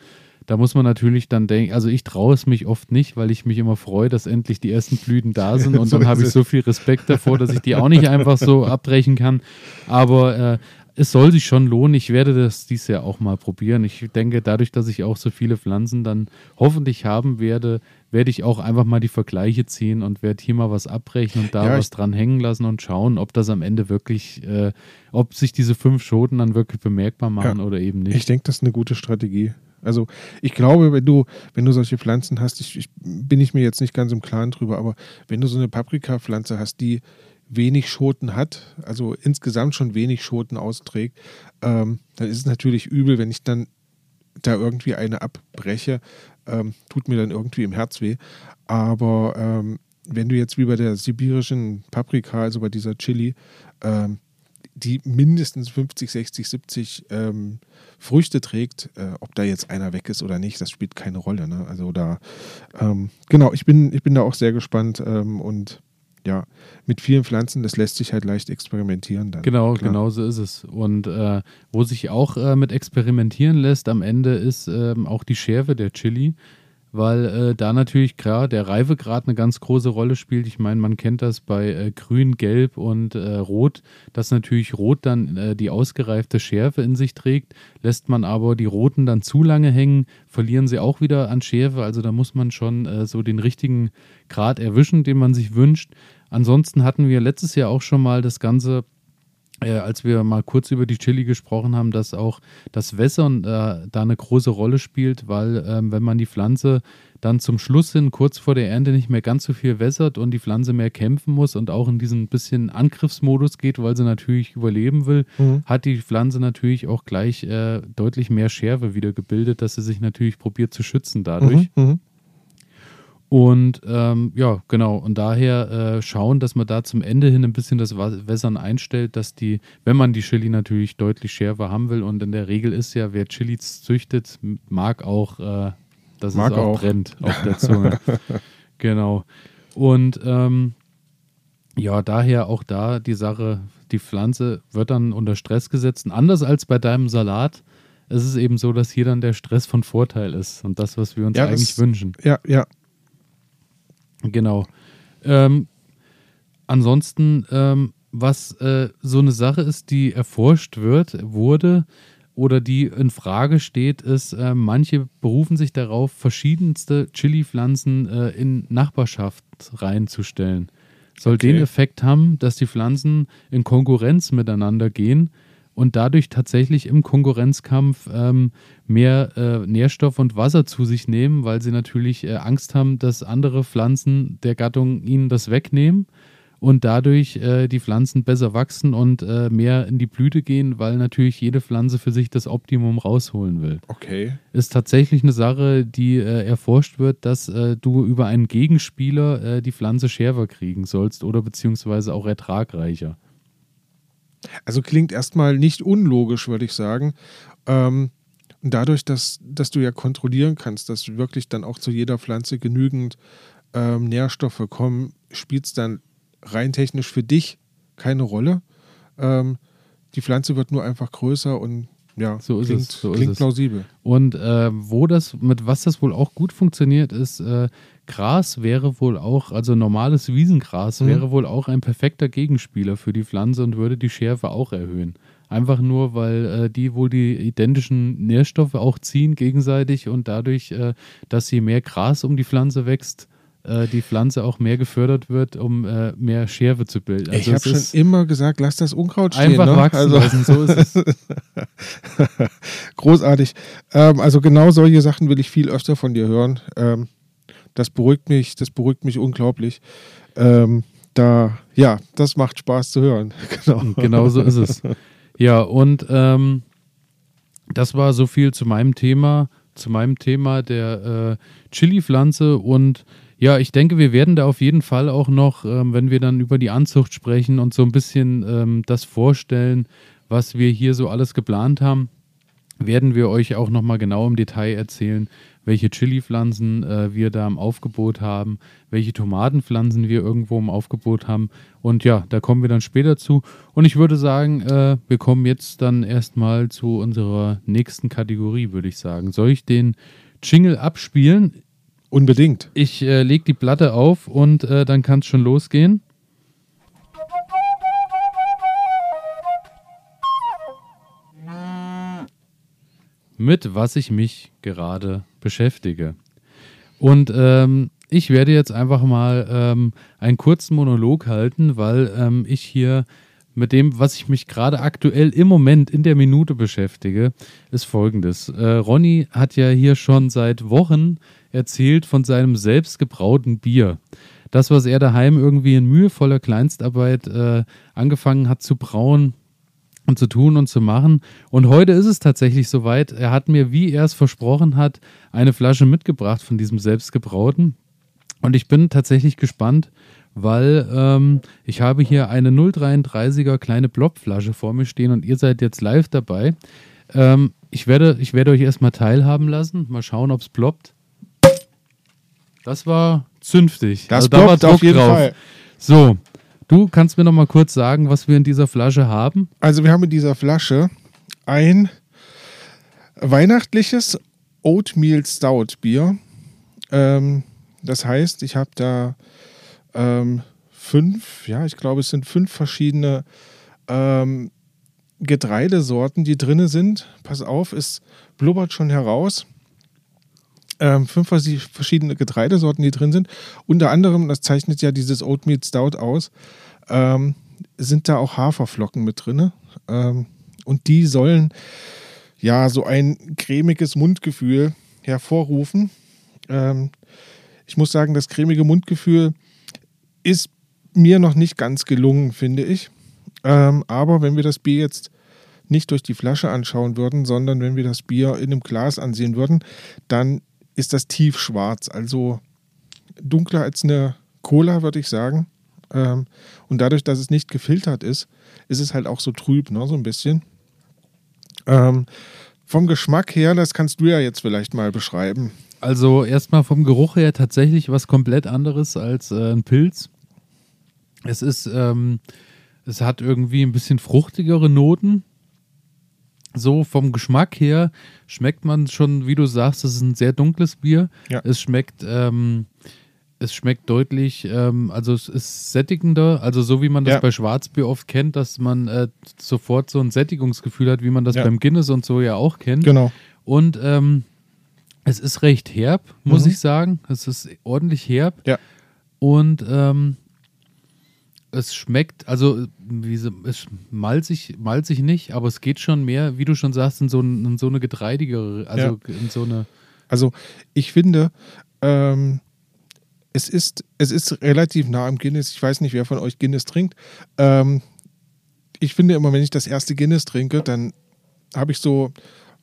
da muss man natürlich dann denken, also ich traue es mich oft nicht, weil ich mich immer freue, dass endlich die ersten Blüten da sind und so dann habe ich so viel Respekt davor, dass ich die auch nicht einfach so abbrechen kann. Aber äh, es soll sich schon lohnen. Ich werde das dieses Jahr auch mal probieren. Ich denke, dadurch, dass ich auch so viele Pflanzen dann hoffentlich haben werde, werde ich auch einfach mal die Vergleiche ziehen und werde hier mal was abbrechen und da ja, was dran hängen lassen und schauen, ob das am Ende wirklich, äh, ob sich diese fünf Schoten dann wirklich bemerkbar machen ja, oder eben nicht. Ich denke, das ist eine gute Strategie. Also ich glaube, wenn du, wenn du solche Pflanzen hast, ich, ich, bin ich mir jetzt nicht ganz im Klaren drüber, aber wenn du so eine Paprikapflanze hast, die wenig Schoten hat, also insgesamt schon wenig Schoten austrägt, ähm, dann ist es natürlich übel, wenn ich dann da irgendwie eine abbreche, ähm, tut mir dann irgendwie im Herz weh. Aber ähm, wenn du jetzt wie bei der sibirischen Paprika, also bei dieser Chili, ähm, die mindestens 50, 60, 70 ähm, Früchte trägt. Äh, ob da jetzt einer weg ist oder nicht, das spielt keine Rolle. Ne? Also da, ähm, genau, ich bin, ich bin da auch sehr gespannt ähm, und ja, mit vielen Pflanzen, das lässt sich halt leicht experimentieren dann. Genau, klar. genau so ist es. Und äh, wo sich auch äh, mit experimentieren lässt am Ende ist ähm, auch die Schärfe der Chili weil äh, da natürlich klar der Reifegrad eine ganz große Rolle spielt. Ich meine, man kennt das bei äh, Grün, Gelb und äh, Rot, dass natürlich Rot dann äh, die ausgereifte Schärfe in sich trägt. Lässt man aber die Roten dann zu lange hängen, verlieren sie auch wieder an Schärfe. Also da muss man schon äh, so den richtigen Grad erwischen, den man sich wünscht. Ansonsten hatten wir letztes Jahr auch schon mal das Ganze äh, als wir mal kurz über die Chili gesprochen haben, dass auch das Wässern äh, da eine große Rolle spielt, weil ähm, wenn man die Pflanze dann zum Schluss hin, kurz vor der Ernte, nicht mehr ganz so viel wässert und die Pflanze mehr kämpfen muss und auch in diesen bisschen Angriffsmodus geht, weil sie natürlich überleben will, mhm. hat die Pflanze natürlich auch gleich äh, deutlich mehr Schärfe wieder gebildet, dass sie sich natürlich probiert zu schützen dadurch. Mhm. Mhm. Und ähm, ja, genau. Und daher äh, schauen, dass man da zum Ende hin ein bisschen das Wässern einstellt, dass die, wenn man die Chili natürlich deutlich schärfer haben will, und in der Regel ist ja, wer Chilis züchtet, mag auch, äh, dass mag es auch, auch brennt auf der Zunge. genau. Und ähm, ja, daher auch da die Sache, die Pflanze wird dann unter Stress gesetzt. Und anders als bei deinem Salat, ist es eben so, dass hier dann der Stress von Vorteil ist und das, was wir uns ja, eigentlich das, wünschen. Ja, ja, Genau. Ähm, ansonsten, ähm, was äh, so eine Sache ist, die erforscht wird, wurde oder die in Frage steht, ist, äh, manche berufen sich darauf, verschiedenste Chili-Pflanzen äh, in Nachbarschaft reinzustellen. Soll okay. den Effekt haben, dass die Pflanzen in Konkurrenz miteinander gehen und dadurch tatsächlich im Konkurrenzkampf ähm, mehr äh, Nährstoff und Wasser zu sich nehmen, weil sie natürlich äh, Angst haben, dass andere Pflanzen der Gattung ihnen das wegnehmen und dadurch äh, die Pflanzen besser wachsen und äh, mehr in die Blüte gehen, weil natürlich jede Pflanze für sich das Optimum rausholen will. Okay. Ist tatsächlich eine Sache, die äh, erforscht wird, dass äh, du über einen Gegenspieler die Pflanze schärfer kriegen sollst oder beziehungsweise auch ertragreicher. Also klingt erstmal nicht unlogisch, würde ich sagen. Ähm, und dadurch, dass, dass du ja kontrollieren kannst, dass wirklich dann auch zu jeder Pflanze genügend ähm, Nährstoffe kommen, spielt es dann rein technisch für dich keine Rolle. Ähm, die Pflanze wird nur einfach größer und ja, so klingt, es, so klingt plausibel. Und äh, wo das, mit was das wohl auch gut funktioniert, ist, äh, Gras wäre wohl auch, also normales Wiesengras mhm. wäre wohl auch ein perfekter Gegenspieler für die Pflanze und würde die Schärfe auch erhöhen. Einfach nur, weil äh, die wohl die identischen Nährstoffe auch ziehen gegenseitig und dadurch, äh, dass je mehr Gras um die Pflanze wächst, äh, die Pflanze auch mehr gefördert wird, um äh, mehr Schärfe zu bilden. Also ich habe schon immer gesagt, lass das Unkraut stehen. Einfach ne? wachsen also, lassen, so ist es. Großartig. Ähm, also genau solche Sachen will ich viel öfter von dir hören. Ähm, das beruhigt mich, das beruhigt mich unglaublich. Ähm, da, ja, das macht Spaß zu hören. genau. genau so ist es. Ja, und ähm, das war so viel zu meinem Thema, zu meinem Thema der äh, Chili-Pflanze und ja, ich denke, wir werden da auf jeden Fall auch noch, ähm, wenn wir dann über die Anzucht sprechen und so ein bisschen ähm, das vorstellen, was wir hier so alles geplant haben, werden wir euch auch nochmal genau im Detail erzählen, welche Chili-Pflanzen äh, wir da im Aufgebot haben, welche Tomatenpflanzen wir irgendwo im Aufgebot haben. Und ja, da kommen wir dann später zu. Und ich würde sagen, äh, wir kommen jetzt dann erstmal zu unserer nächsten Kategorie, würde ich sagen. Soll ich den Jingle abspielen? Unbedingt. Ich äh, lege die Platte auf und äh, dann kann es schon losgehen. Mit was ich mich gerade beschäftige. Und ähm, ich werde jetzt einfach mal ähm, einen kurzen Monolog halten, weil ähm, ich hier mit dem, was ich mich gerade aktuell im Moment in der Minute beschäftige, ist folgendes. Äh, Ronny hat ja hier schon seit Wochen erzählt von seinem selbstgebrauten Bier. Das, was er daheim irgendwie in mühevoller Kleinstarbeit äh, angefangen hat zu brauen und zu tun und zu machen. Und heute ist es tatsächlich soweit. Er hat mir, wie er es versprochen hat, eine Flasche mitgebracht von diesem selbstgebrauten. Und ich bin tatsächlich gespannt, weil ähm, ich habe hier eine 033er kleine Blobflasche vor mir stehen und ihr seid jetzt live dabei. Ähm, ich, werde, ich werde euch erstmal teilhaben lassen. Mal schauen, ob es ploppt. Das war zünftig. Das also, da war Druck auf jeden drauf. Fall. So, du kannst mir noch mal kurz sagen, was wir in dieser Flasche haben? Also wir haben in dieser Flasche ein weihnachtliches Oatmeal Stout Bier. Ähm, das heißt, ich habe da ähm, fünf, ja, ich glaube, es sind fünf verschiedene ähm, Getreidesorten, die drin sind. Pass auf, es blubbert schon heraus. Ähm, fünf verschiedene Getreidesorten, die drin sind. Unter anderem, das zeichnet ja dieses Oatmeal Stout aus, ähm, sind da auch Haferflocken mit drin. Ähm, und die sollen ja so ein cremiges Mundgefühl hervorrufen. Ähm, ich muss sagen, das cremige Mundgefühl ist mir noch nicht ganz gelungen, finde ich. Ähm, aber wenn wir das Bier jetzt nicht durch die Flasche anschauen würden, sondern wenn wir das Bier in einem Glas ansehen würden, dann ist das tiefschwarz. Also dunkler als eine Cola, würde ich sagen. Ähm, und dadurch, dass es nicht gefiltert ist, ist es halt auch so trüb, ne, so ein bisschen. Ähm, vom Geschmack her, das kannst du ja jetzt vielleicht mal beschreiben. Also erstmal vom Geruch her tatsächlich was komplett anderes als äh, ein Pilz. Es ist, ähm, es hat irgendwie ein bisschen fruchtigere Noten. So vom Geschmack her schmeckt man schon, wie du sagst, es ist ein sehr dunkles Bier. Ja. Es schmeckt, ähm, es schmeckt deutlich, ähm, also es ist sättigender, also so wie man das Ja. bei Schwarzbier oft kennt, dass man äh, sofort so ein Sättigungsgefühl hat, wie man das Ja. beim Guinness und so ja auch kennt. Genau. Und ähm, es ist recht herb, muss Mhm. ich sagen. Es ist ordentlich herb. Ja. Und ähm, es schmeckt, also wie so, es malzig, malzig nicht, aber es geht schon mehr, wie du schon sagst, in so, in so eine getreidigere, also in so eine. Also ich finde, ähm, es, ist, es ist relativ nah am Guinness. Ich weiß nicht, wer von euch Guinness trinkt. Ähm, ich finde immer, wenn ich das erste Guinness trinke, dann habe ich so,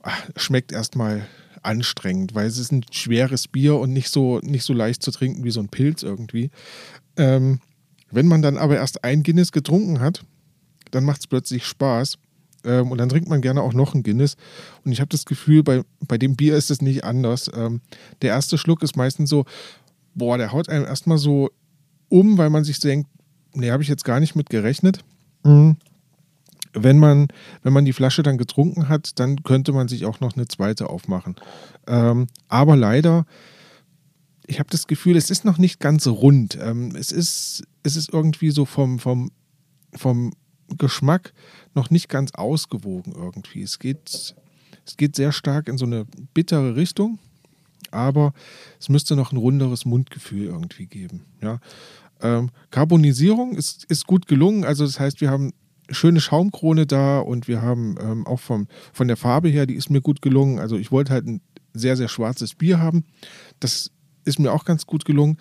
ach, schmeckt erstmal anstrengend, weil es ist ein schweres Bier und nicht so, nicht so leicht zu trinken wie so ein Pilz irgendwie. Ähm, wenn man dann aber erst ein Guinness getrunken hat, dann macht es plötzlich Spaß. Ähm, und dann trinkt man gerne auch noch ein Guinness. Und ich habe das Gefühl, bei, bei dem Bier ist es nicht anders. Ähm, der erste Schluck ist meistens so, boah, der haut einem erstmal so um, weil man sich denkt, nee, habe ich jetzt gar nicht mit gerechnet. Mhm. Wenn man, wenn man die Flasche dann getrunken hat, dann könnte man sich auch noch eine zweite aufmachen. Ähm, aber leider, ich habe das Gefühl, es ist noch nicht ganz rund. Ähm, es, ist, es ist irgendwie so vom, vom, vom Geschmack noch nicht ganz ausgewogen irgendwie. Es geht, es geht sehr stark in so eine bittere Richtung, aber es müsste noch ein runderes Mundgefühl irgendwie geben. Ja. Ähm, Carbonisierung ist, ist gut gelungen. Also das heißt, wir haben schöne Schaumkrone da und wir haben ähm, auch vom, von der Farbe her, die ist mir gut gelungen. Also ich wollte halt ein sehr, sehr schwarzes Bier haben. Das ist mir auch ganz gut gelungen.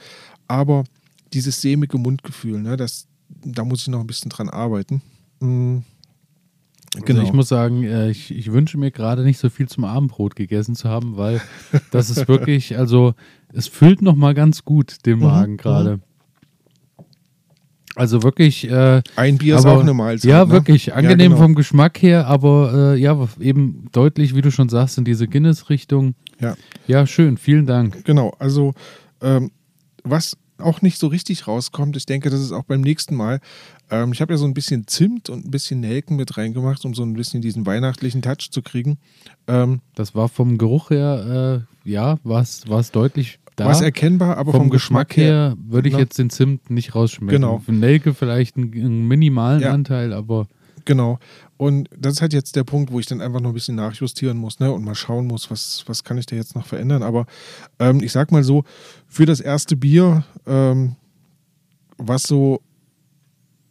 Aber dieses sämige Mundgefühl, ne, das, da muss ich noch ein bisschen dran arbeiten. Mm, Also ich muss sagen, äh, ich, ich wünsche mir gerade nicht so viel zum Abendbrot gegessen zu haben, weil das ist wirklich, also es füllt nochmal ganz gut den Mhm, Magen gerade. Also wirklich, äh, Ein Bier ist aber- auch eine Mahlzeit. ja, ne? wirklich angenehm genau. vom Geschmack her, aber äh, ja, eben deutlich, wie du schon sagst, in diese Guinness-Richtung. Ja. Ja, schön, vielen Dank. Genau, also ähm, was auch nicht so richtig rauskommt, ich denke, das ist auch beim nächsten Mal. Ähm, ich habe ja so ein bisschen Zimt und ein bisschen Nelken mit reingemacht, um so ein bisschen diesen weihnachtlichen Touch zu kriegen. Ähm, Das war vom Geruch her, äh, ja, war es deutlich da. Was erkennbar, aber vom, Geschmack her würde ich ne? jetzt den Zimt nicht rausschmecken. Genau. Für Nelke vielleicht einen, einen minimalen Ja. Anteil, aber Genau. Und das ist halt jetzt der Punkt, wo ich dann einfach noch ein bisschen nachjustieren muss ne? und mal schauen muss, was, was kann ich da jetzt noch verändern. Aber ähm, ich sag mal so, für das erste Bier, ähm, was so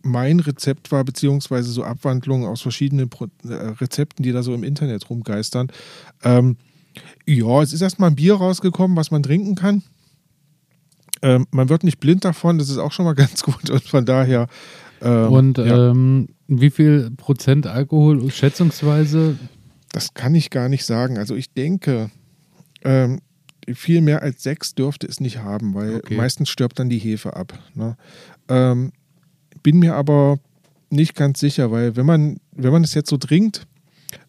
mein Rezept war, beziehungsweise so Abwandlungen aus verschiedenen Pro äh, Rezepten, die da so im Internet rumgeistern. Ähm, ja, es ist erstmal ein Bier rausgekommen, was man trinken kann. Ähm, man wird nicht blind davon, das ist auch schon mal ganz gut. Und von daher. Ähm, und ja. ähm, wie viel Prozent Alkohol schätzungsweise? Das kann ich gar nicht sagen. Also ich denke, ähm, viel mehr als sechs dürfte es nicht haben, weil Okay. meistens stirbt dann die Hefe ab. Ne? Ähm, bin mir aber nicht ganz sicher, weil wenn man, wenn man es jetzt so trinkt,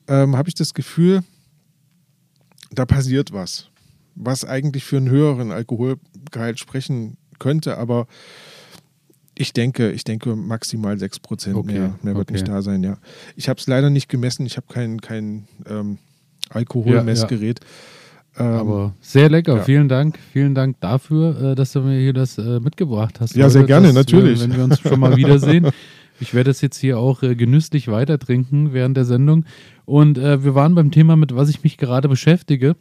ähm, habe ich das Gefühl, da passiert was, was eigentlich für einen höheren Alkoholgehalt sprechen könnte, aber ich denke, ich denke maximal 6% Okay, mehr, mehr wird okay. nicht da sein, ja. Ich habe es leider nicht gemessen, ich habe kein, kein ähm, Alkoholmessgerät. Ähm, Aber sehr lecker, ja. vielen Dank. Vielen Dank dafür, äh, dass du mir hier das äh, mitgebracht hast. Ja, heute, sehr gerne, dass natürlich. Wir, wenn wir uns schon mal wiedersehen. Ich werde das jetzt hier auch äh, genüsslich weiter trinken während der Sendung. Und äh, wir waren beim Thema, mit was ich mich gerade beschäftige.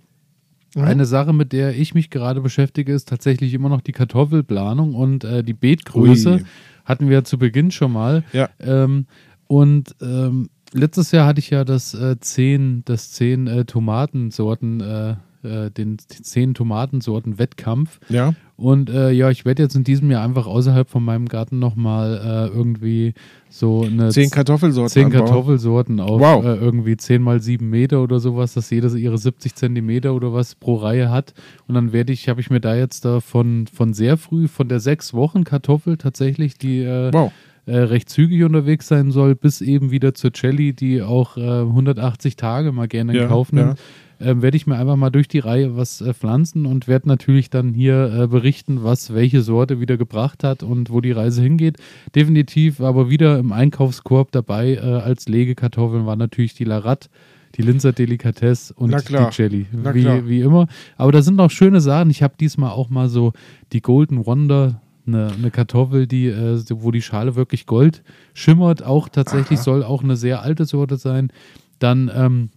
Mhm. Eine Sache, mit der ich mich gerade beschäftige, ist tatsächlich immer noch die Kartoffelplanung und äh, die Beetgröße. Ui. Hatten wir zu Beginn schon mal. Ja. Ähm, und ähm, letztes Jahr hatte ich ja das äh, zehn, das zehn äh, Tomatensorten äh, äh, den zehn Tomatensorten Wettkampf. Ja. Und äh, ja, ich werde jetzt in diesem Jahr einfach außerhalb von meinem Garten nochmal äh, irgendwie so eine Zehn Kartoffelsorten. zehn anbauen. Kartoffelsorten auf Wow. äh, irgendwie 10 mal 7 Meter oder sowas, dass jede ihre 70 Zentimeter oder was pro Reihe hat. Und dann werde ich, habe ich mir da jetzt da von, von sehr früh, von der sechs Wochen Kartoffel tatsächlich, die äh, Wow. äh, recht zügig unterwegs sein soll, bis eben wieder zur Jelly, die auch äh, 180 Tage mal gerne in Ja, Kauf nimmt. Ähm, werde ich mir einfach mal durch die Reihe was äh, pflanzen und werde natürlich dann hier äh, berichten, was welche Sorte wieder gebracht hat und wo die Reise hingeht. Definitiv aber wieder im Einkaufskorb dabei äh, als Legekartoffeln war natürlich die Larat, die Linzer Delikatesse und die Jelly, wie, wie immer. Aber da sind noch schöne Sachen. Ich habe diesmal auch mal so die Golden Wonder, eine, eine Kartoffel, die, äh, wo die Schale wirklich Gold schimmert. Auch tatsächlich Aha. soll auch eine sehr alte Sorte sein. Dann ähm,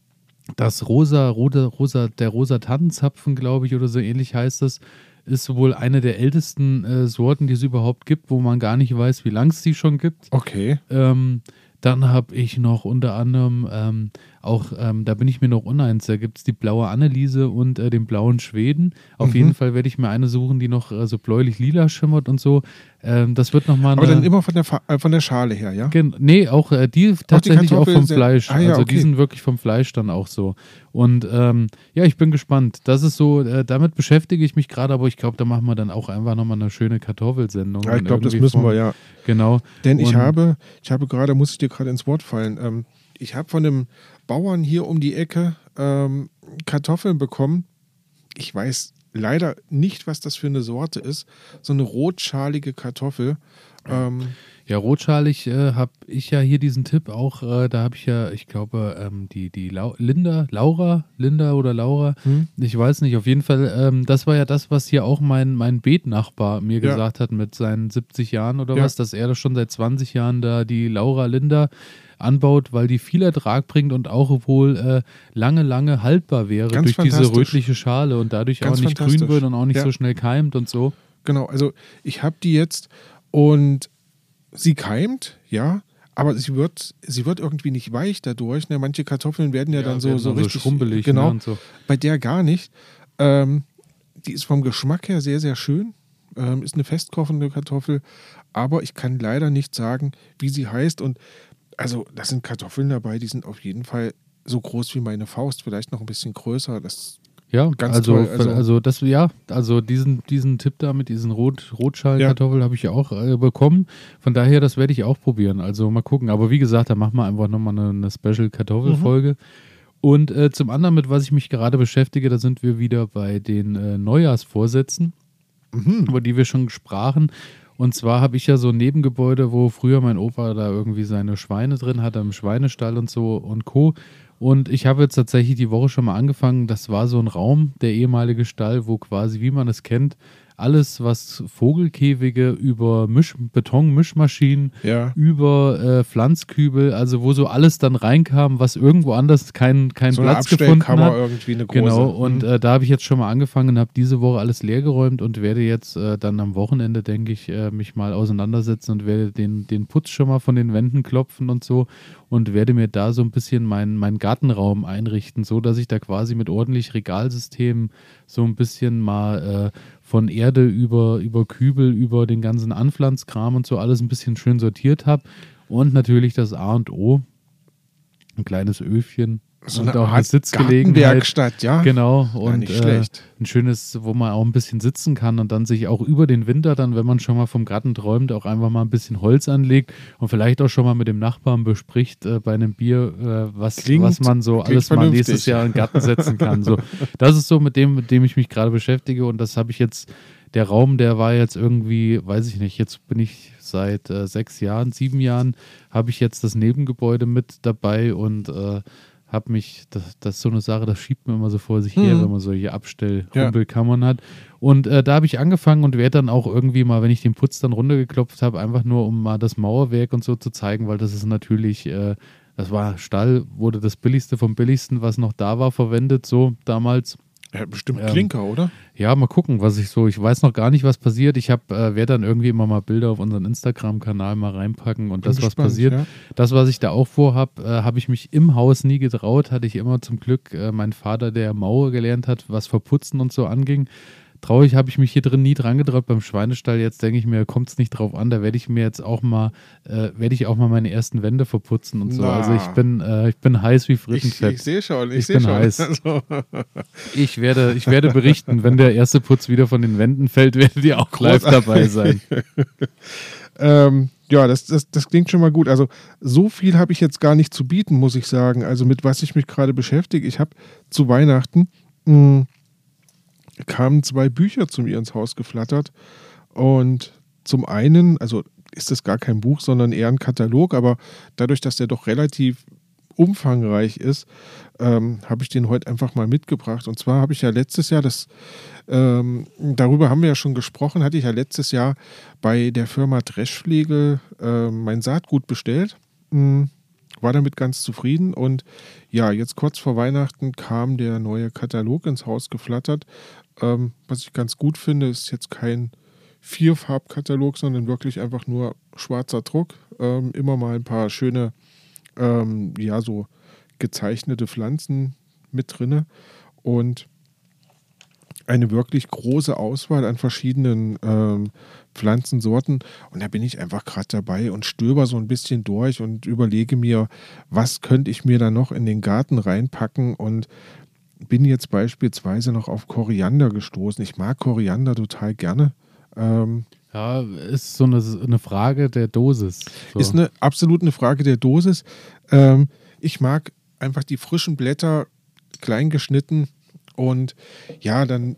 das rosa, rote, rosa, der rosa Tannenzapfen, glaube ich, oder so ähnlich heißt es, ist wohl eine der ältesten äh, Sorten, die es überhaupt gibt, wo man gar nicht weiß, wie lang es die schon gibt. Okay. Ähm, dann habe ich noch unter anderem ähm, auch, ähm, da bin ich mir noch uneins, da gibt es die blaue Anneliese und äh, den blauen Schweden. Auf Mhm. jeden Fall werde ich mir eine suchen, die noch äh, so bläulich-lila schimmert und so. Ähm, das wird nochmal Aber dann immer von der, Fa äh, von der Schale her, ja? Gen nee, auch äh, die tatsächlich auch, Kartoffel vom sind- Fleisch. Ah ja, also okay. die sind wirklich vom Fleisch dann auch so. Und ähm, ja, ich bin gespannt. Das ist so, äh, damit beschäftige ich mich gerade, aber ich glaube, da machen wir dann auch einfach nochmal eine schöne Kartoffelsendung. Ja, ich glaube, das müssen Form. wir, ja. Genau. Denn ich Und- habe, ich habe gerade, muss ich dir gerade ins Wort fallen, ähm, ich habe von einem Bauern hier um die Ecke ähm, Kartoffeln bekommen. Ich weiß leider nicht, was das für eine Sorte ist. So eine rotschalige Kartoffel. Ähm, Ja, rotschalig äh, habe ich ja hier diesen Tipp auch, äh, da habe ich ja, ich glaube, ähm, die, die Lau Linda, Laura, Linda oder Laura, Hm? ich weiß nicht, auf jeden Fall, ähm, das war ja das, was hier auch mein, mein Beetnachbar mir Ja. gesagt hat mit seinen 70 Jahren oder Ja. was, dass er das schon seit 20 Jahren da die Laura Linda anbaut, weil die viel Ertrag bringt und auch wohl äh, lange, lange haltbar wäre Ganz durch diese rötliche Schale und dadurch Ganz auch nicht grün wird und auch nicht Ja. so schnell keimt und so. Genau, also ich habe die jetzt und sie keimt, ja, aber sie wird, sie wird irgendwie nicht weich dadurch. Ne? Manche Kartoffeln werden ja, dann so, so richtig schrumpelig Genau, ne, und so. bei der gar nicht. Ähm, die ist vom Geschmack her sehr, sehr schön. Ähm, ist eine festkochende Kartoffel, aber ich kann leider nicht sagen, wie sie heißt. Und also, da sind Kartoffeln dabei, die sind auf jeden Fall so groß wie meine Faust, vielleicht noch ein bisschen größer. Das Ja, Ganz also, toll, also, also- das, ja, also diesen, diesen Tipp da mit diesen Rot, Rotschalkartoffeln habe ich ja auch äh, bekommen. Von daher, das werde ich auch probieren. Also mal gucken. Aber wie gesagt, da machen wir einfach nochmal eine, eine Special-Kartoffelfolge. Mhm. Und äh, zum anderen, mit was ich mich gerade beschäftige, da sind wir wieder bei den äh, Neujahrsvorsätzen, Mhm. über die wir schon sprachen. Und zwar habe ich ja so ein Nebengebäude, wo früher mein Opa da irgendwie seine Schweine drin hatte, im Schweinestall und so und Co. Und ich habe jetzt tatsächlich die Woche schon mal angefangen. Das war so ein Raum, der ehemalige Stall, wo quasi, wie man es kennt, alles, was Vogelkäfige über Misch Betonmischmaschinen, Ja. über äh, Pflanzkübel, also wo so alles dann reinkam, was irgendwo anders keinen keinen So Platz gefunden hat. irgendwie eine große. Genau, und Mhm. äh, da habe ich jetzt schon mal angefangen und habe diese Woche alles leergeräumt und werde jetzt äh, dann am Wochenende, denke ich, äh, mich mal auseinandersetzen und werde den, den Putz schon mal von den Wänden klopfen und so und werde mir da so ein bisschen meinen meinen Gartenraum einrichten, so dass ich da quasi mit ordentlich Regalsystemen so ein bisschen mal äh, von Erde über, über Kübel, über den ganzen Anpflanzkram und so alles ein bisschen schön sortiert habe. Und natürlich das A und O, ein kleines Öfchen. So und eine auch Art eine Sitzgelegenheit. Ja. Genau, Ja, und nicht äh, ein schönes, wo man auch ein bisschen sitzen kann und dann sich auch über den Winter dann, wenn man schon mal vom Garten träumt, auch einfach mal ein bisschen Holz anlegt und vielleicht auch schon mal mit dem Nachbarn bespricht äh, bei einem Bier, äh, was, Klingt- was man so alles mal vernünftig. nächstes Jahr in den Garten setzen kann. So, das ist so mit dem, mit dem ich mich gerade beschäftige und das habe ich jetzt, der Raum, der war jetzt irgendwie, weiß ich nicht, jetzt bin ich seit äh, sechs Jahren, sieben Jahren, habe ich jetzt das Nebengebäude mit dabei und äh, habe mich, das, das ist so eine Sache, das schiebt man immer so vor sich her, Mhm. wenn man solche Abstellrumpelkammern hat. Und äh, da habe ich angefangen und werde dann auch irgendwie mal, wenn ich den Putz dann runtergeklopft habe, einfach nur um mal das Mauerwerk und so zu zeigen, weil das ist natürlich, äh, das war Stall, wurde das billigste vom billigsten, was noch da war, verwendet, so damals. Ja, bestimmt ähm, Klinker, oder? Ja, mal gucken, was ich so. Ich weiß noch gar nicht, was passiert. Ich habe, äh, werde dann irgendwie immer mal Bilder auf unseren Instagram-Kanal mal reinpacken und Bin das, gespannt, was passiert. Ja. Das, was ich da auch vorhab, äh, habe ich mich im Haus nie getraut. Hatte ich immer zum Glück äh, meinen Vater, der Mauer gelernt hat, was Verputzen und so anging traurig habe ich mich hier drin nie dran getraut beim Schweinestall. Jetzt denke ich mir, kommt es nicht drauf an. Da werde ich mir jetzt auch mal, äh, werde ich auch mal meine ersten Wände verputzen und so. Na. Also ich bin, äh, ich bin heiß wie Frittenfett. Ich, ich sehe schon, ich, ich bin schon. heiß. Also. Ich werde, ich werde berichten, wenn der erste Putz wieder von den Wänden fällt, werdet ihr auch live dabei sein. ähm, ja, das, das, das klingt schon mal gut. Also so viel habe ich jetzt gar nicht zu bieten, muss ich sagen. Also mit was ich mich gerade beschäftige. Ich habe zu Weihnachten mh, hm, kamen zwei Bücher zu mir ins Haus geflattert. Und zum einen, also ist das gar kein Buch, sondern eher ein Katalog, aber dadurch, dass der doch relativ umfangreich ist, ähm, habe ich den heute einfach mal mitgebracht. Und zwar habe ich ja letztes Jahr, das, ähm, darüber haben wir ja schon gesprochen, hatte ich ja letztes Jahr bei der Firma Dreschflegel äh, mein Saatgut bestellt. Mhm war damit ganz zufrieden und ja, jetzt kurz vor Weihnachten kam der neue Katalog ins Haus geflattert. Ähm, was ich ganz gut finde, ist jetzt kein Vierfarbkatalog, sondern wirklich einfach nur schwarzer Druck. Ähm, immer mal ein paar schöne, ähm, ja, so gezeichnete Pflanzen mit drinne und eine wirklich große Auswahl an verschiedenen ähm, Pflanzensorten. Und da bin ich einfach gerade dabei und stöber so ein bisschen durch und überlege mir, was könnte ich mir da noch in den Garten reinpacken und bin jetzt beispielsweise noch auf Koriander gestoßen. Ich mag Koriander total gerne. Ähm, ja, ist so eine, eine Frage der Dosis. So. Ist eine absolut eine Frage der Dosis. Ähm, ich mag einfach die frischen Blätter klein geschnitten und ja, dann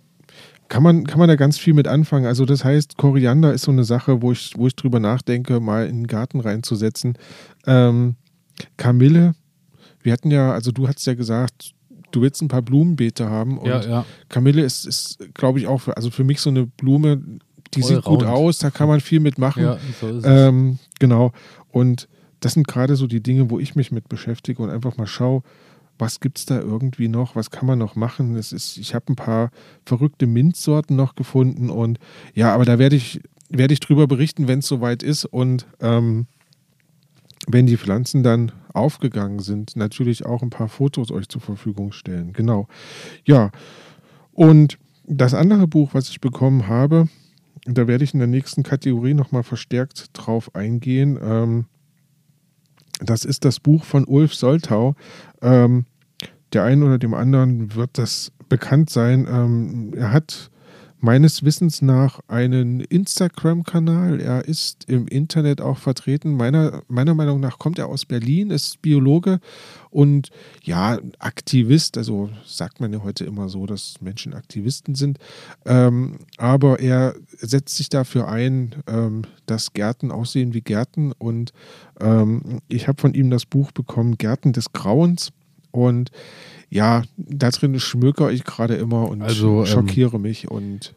kann man, kann man da ganz viel mit anfangen. Also das heißt, Koriander ist so eine Sache, wo ich, wo ich drüber nachdenke, mal in den Garten reinzusetzen. Ähm, Kamille, wir hatten ja, also du hast ja gesagt, du willst ein paar Blumenbeete haben und ja, ja. Kamille ist, ist glaube ich, auch für, also für mich so eine Blume, die Voll sieht round. gut aus, da kann man viel mitmachen. Ja, so ist es. Ähm, genau. Und das sind gerade so die Dinge, wo ich mich mit beschäftige und einfach mal schaue, was gibt es da irgendwie noch, was kann man noch machen. Es ist, ich habe ein paar verrückte Minzsorten noch gefunden und ja, aber da werde ich, werde ich drüber berichten, wenn es soweit ist und ähm, wenn die Pflanzen dann aufgegangen sind, natürlich auch ein paar Fotos euch zur Verfügung stellen. Genau. Ja, und das andere Buch, was ich bekommen habe, da werde ich in der nächsten Kategorie nochmal verstärkt drauf eingehen. Ähm, das ist das Buch von Ulf Soltau. Ähm, der einen oder dem anderen wird das bekannt sein. Ähm, er hat meines Wissens nach einen Instagram-Kanal. Er ist im Internet auch vertreten. Meiner, meiner Meinung nach kommt er aus Berlin, ist Biologe und ja, Aktivist. Also sagt man ja heute immer so, dass Menschen Aktivisten sind. Ähm, aber er setzt sich dafür ein, ähm, dass Gärten aussehen wie Gärten. Und ähm, ich habe von ihm das Buch bekommen, Gärten des Grauens. Und ja, da drin schmöker ich gerade immer und also, ähm, schockiere ähm, mich und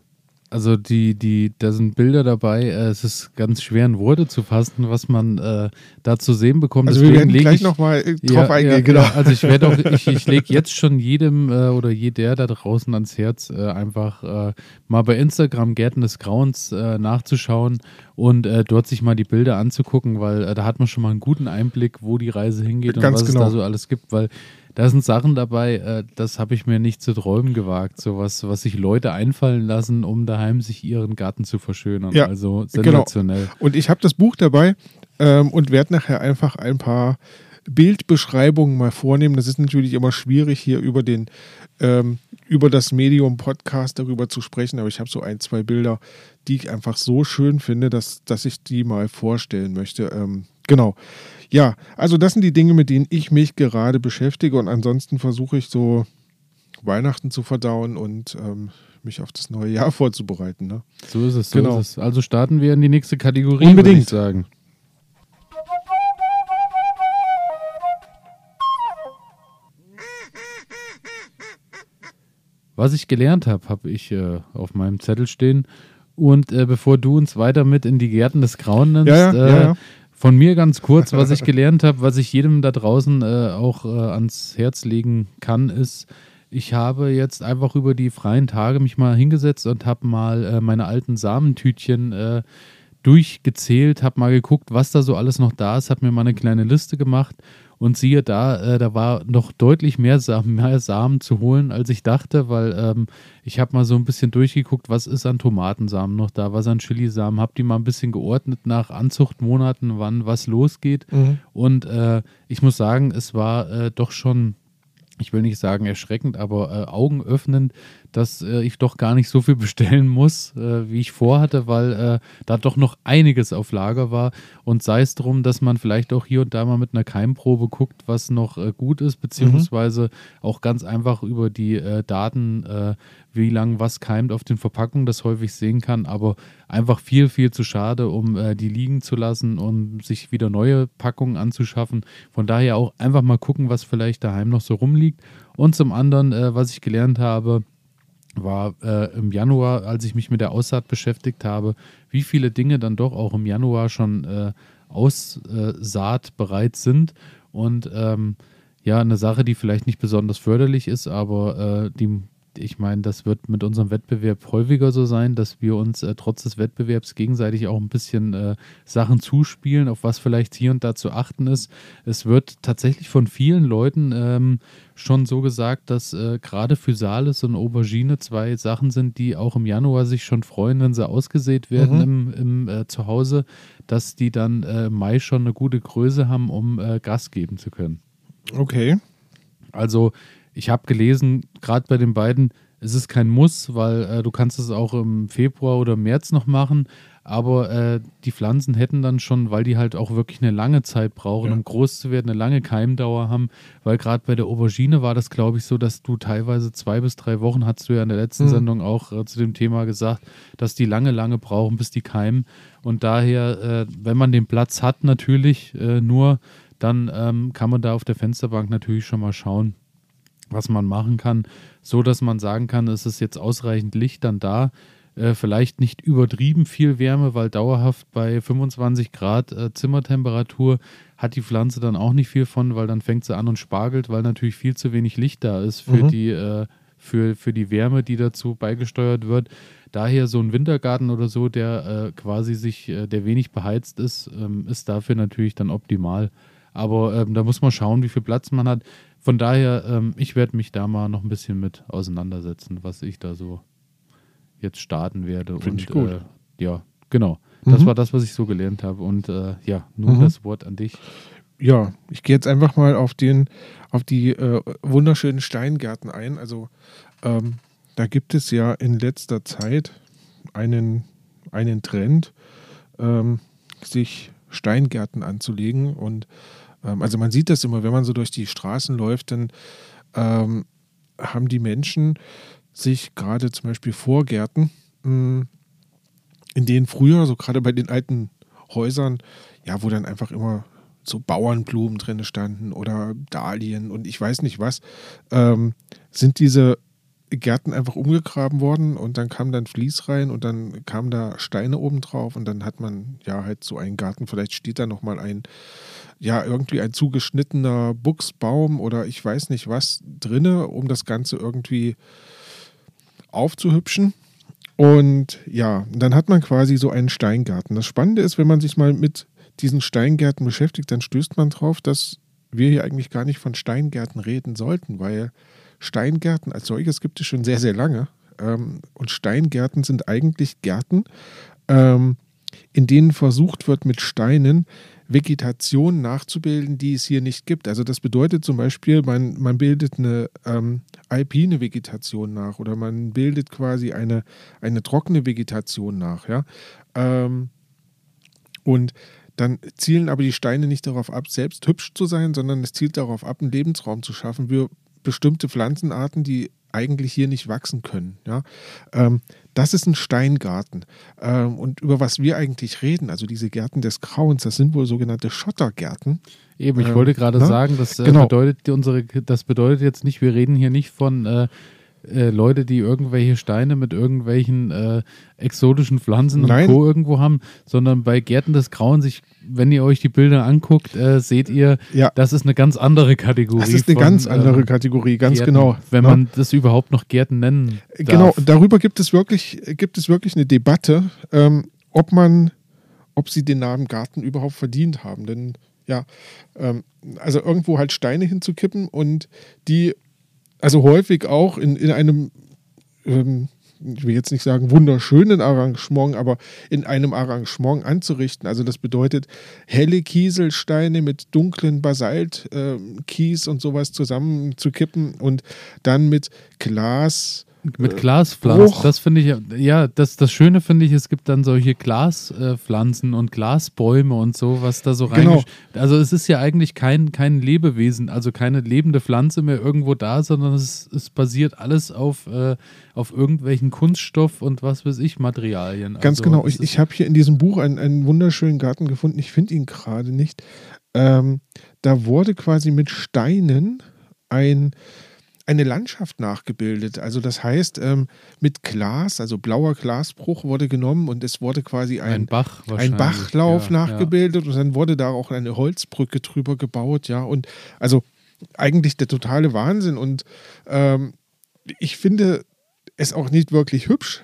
also die, die, da sind Bilder dabei. Äh, es ist ganz schwer in Worte zu fassen, was man äh, da zu sehen bekommt. Also Deswegen wir werden gleich nochmal äh, drauf ja, eingehen. Ja, genau. Also ich werde auch, ich, ich lege jetzt schon jedem äh, oder jeder da draußen ans Herz, äh, einfach äh, mal bei Instagram Gärten des Grauens nachzuschauen und dort sich mal die Bilder anzugucken, weil da hat man schon mal einen guten Einblick, wo die Reise hingeht ganz und was genau. es da so alles gibt, weil da sind Sachen dabei, äh, das habe ich mir nicht zu träumen gewagt. So was, was sich Leute einfallen lassen, um daheim sich ihren Garten zu verschönern. Ja, also genau. sensationell. Genau. Und ich habe das Buch dabei ähm, und werde nachher einfach ein paar Bildbeschreibungen mal vornehmen. Das ist natürlich immer schwierig, hier über den ähm, über das Medium Podcast darüber zu sprechen, aber ich habe so ein, zwei Bilder, die ich einfach so schön finde, dass, dass ich die mal vorstellen möchte. Ähm, genau. Ja, also das sind die Dinge, mit denen ich mich gerade beschäftige und ansonsten versuche ich so Weihnachten zu verdauen und ähm, mich auf das neue Jahr vorzubereiten. Ne? So ist es, so genau. ist es. Also starten wir in die nächste Kategorie, Unbedingt. würde ich sagen. Was ich gelernt habe, habe ich äh, auf meinem Zettel stehen. Und äh, bevor du uns weiter mit in die Gärten des Grauen nimmst, ja, ja, ja, von mir ganz kurz, was ich gelernt habe, was ich jedem da draußen äh, auch äh, ans Herz legen kann, ist, ich habe jetzt einfach über die freien Tage mich mal hingesetzt und habe mal äh, meine alten Samentütchen äh, durchgezählt, habe mal geguckt, was da so alles noch da ist, habe mir mal eine kleine Liste gemacht und siehe da, äh, da war noch deutlich mehr Samen, mehr Samen zu holen, als ich dachte, weil ähm, ich habe mal so ein bisschen durchgeguckt, was ist an Tomatensamen noch da, was an Chilisamen, habe die mal ein bisschen geordnet nach Anzuchtmonaten, wann was losgeht. Mhm. Und äh, ich muss sagen, es war äh, doch schon ich will nicht sagen erschreckend, aber äh, augenöffnend, dass äh, ich doch gar nicht so viel bestellen muss, äh, wie ich vorhatte, weil äh, da doch noch einiges auf Lager war. Und sei es darum, dass man vielleicht auch hier und da mal mit einer Keimprobe guckt, was noch äh, gut ist, beziehungsweise mhm. auch ganz einfach über die äh, Daten, wie lang was keimt auf den Verpackungen, das häufig sehen kann. Aber einfach viel, viel zu schade, um die liegen zu lassen und sich wieder neue Packungen anzuschaffen. Von daher auch einfach mal gucken, was vielleicht daheim noch so rumliegt. Und zum anderen, was ich gelernt habe, war äh, im Januar, als ich mich mit der Aussaat beschäftigt habe, wie viele Dinge dann doch auch im Januar schon äh, Aussaat bereit sind. Und ähm, ja, eine Sache, die vielleicht nicht besonders förderlich ist, aber äh, die ich meine, das wird mit unserem Wettbewerb häufiger so sein, dass wir uns äh, trotz des Wettbewerbs gegenseitig auch ein bisschen äh, Sachen zuspielen, auf was vielleicht hier und da zu achten ist. Es wird tatsächlich von vielen Leuten ähm, schon so gesagt, dass äh, gerade Physalis und Aubergine zwei Sachen sind, die auch im Januar sich schon freuen, wenn sie ausgesät werden mhm. im, im äh, Zuhause, dass die dann äh, im Mai schon eine gute Größe haben, um äh, Gas geben zu können. Okay. Also ich habe gelesen, gerade bei den beiden, es ist kein Muss, weil äh, du kannst es auch im Februar oder März noch machen. Aber äh, die Pflanzen hätten dann schon, weil die halt auch wirklich eine lange Zeit brauchen, ja. um groß zu werden, eine lange Keimdauer haben. Weil gerade bei der Aubergine war das, glaube ich, so, dass du teilweise zwei bis drei Wochen, hast du ja in der letzten mhm. Sendung auch äh, zu dem Thema gesagt, dass die lange, lange brauchen, bis die keimen. Und daher, äh, wenn man den Platz hat, natürlich äh, nur, dann ähm, kann man da auf der Fensterbank natürlich schon mal schauen was man machen kann, so dass man sagen kann, es ist jetzt ausreichend Licht dann da. Äh, vielleicht nicht übertrieben viel Wärme, weil dauerhaft bei 25 Grad äh, Zimmertemperatur hat die Pflanze dann auch nicht viel von, weil dann fängt sie an und spargelt, weil natürlich viel zu wenig Licht da ist für, mhm. die, äh, für, für die Wärme, die dazu beigesteuert wird. Daher so ein Wintergarten oder so, der äh, quasi sich, äh, der wenig beheizt ist, ähm, ist dafür natürlich dann optimal. Aber ähm, da muss man schauen, wie viel Platz man hat. Von daher, ähm, ich werde mich da mal noch ein bisschen mit auseinandersetzen, was ich da so jetzt starten werde. Finde ich gut. Äh, ja, genau. Das mhm. war das, was ich so gelernt habe. Und äh, ja, nun mhm. das Wort an dich. Ja, ich gehe jetzt einfach mal auf den, auf die äh, wunderschönen Steingärten ein. Also ähm, da gibt es ja in letzter Zeit einen, einen Trend, ähm, sich Steingärten anzulegen und also man sieht das immer, wenn man so durch die Straßen läuft, dann ähm, haben die Menschen sich gerade zum Beispiel Vorgärten, hm, in denen früher, so gerade bei den alten Häusern, ja, wo dann einfach immer so Bauernblumen drin standen oder Dahlien und ich weiß nicht was, ähm, sind diese Gärten einfach umgegraben worden und dann kam dann Vlies rein und dann kamen da Steine oben drauf und dann hat man ja halt so einen Garten, vielleicht steht da nochmal ein ja irgendwie ein zugeschnittener Buchsbaum oder ich weiß nicht was drinne, um das Ganze irgendwie aufzuhübschen. Und ja, dann hat man quasi so einen Steingarten. Das Spannende ist, wenn man sich mal mit diesen Steingärten beschäftigt, dann stößt man drauf, dass wir hier eigentlich gar nicht von Steingärten reden sollten, weil Steingärten als solches gibt es schon sehr, sehr lange. Ähm, und Steingärten sind eigentlich Gärten, ähm, in denen versucht wird, mit Steinen Vegetation nachzubilden, die es hier nicht gibt. Also das bedeutet zum Beispiel, man, man bildet eine ähm, alpine Vegetation nach oder man bildet quasi eine, eine trockene Vegetation nach. Ja? Ähm, und dann zielen aber die Steine nicht darauf ab, selbst hübsch zu sein, sondern es zielt darauf ab, einen Lebensraum zu schaffen für bestimmte Pflanzenarten, die eigentlich hier nicht wachsen können. Ja? Ähm, das ist ein Steingarten. Ähm, und über was wir eigentlich reden, also diese Gärten des Grauens, das sind wohl sogenannte Schottergärten. Eben, ich ähm, wollte gerade ne? sagen, das, äh, genau. bedeutet unsere, das bedeutet jetzt nicht, wir reden hier nicht von äh, äh, Leute, die irgendwelche Steine mit irgendwelchen äh, exotischen Pflanzen Nein. und Co. irgendwo haben, sondern bei Gärten des Grauens, ich, wenn ihr euch die Bilder anguckt, äh, seht ihr, Ja. das ist eine ganz andere Kategorie. Das ist eine von, ganz andere ähm, Kategorie, ganz Gärten, genau. Wenn ne? man das überhaupt noch Gärten nennen darf. Genau, darüber gibt es wirklich, gibt es wirklich eine Debatte, ähm, ob man, ob sie den Namen Garten überhaupt verdient haben. Denn ja, ähm, also irgendwo halt Steine hinzukippen und die, also häufig auch in, in einem, ähm, ich will jetzt nicht sagen wunderschönen Arrangement, aber in einem Arrangement anzurichten. Also das bedeutet helle Kieselsteine mit dunklen Basalt, ähm, Kies und sowas zusammenzukippen und dann mit Glas, Mit Glaspflanzen, Bruch. das finde ich, ja, das, das Schöne finde ich, es gibt dann solche Glaspflanzen und Glasbäume und so, was da so rein. Genau. Also es ist ja eigentlich kein, kein Lebewesen, also keine lebende Pflanze mehr irgendwo da, sondern es, es basiert alles auf, äh, auf irgendwelchen Kunststoff und was weiß ich, Materialien. Ganz also, genau. Ich, ich habe hier in diesem Buch einen, einen wunderschönen Garten gefunden. Ich finde ihn gerade nicht. Ähm, da wurde quasi mit Steinen ein, eine Landschaft nachgebildet. Also das heißt, ähm, mit Glas, also blauer Glasbruch wurde genommen und es wurde quasi ein ein, Bach ein. Bachlauf ja, nachgebildet und dann wurde da auch eine Holzbrücke drüber gebaut, ja. Und also eigentlich der totale Wahnsinn. Und ähm, ich finde es auch nicht wirklich hübsch.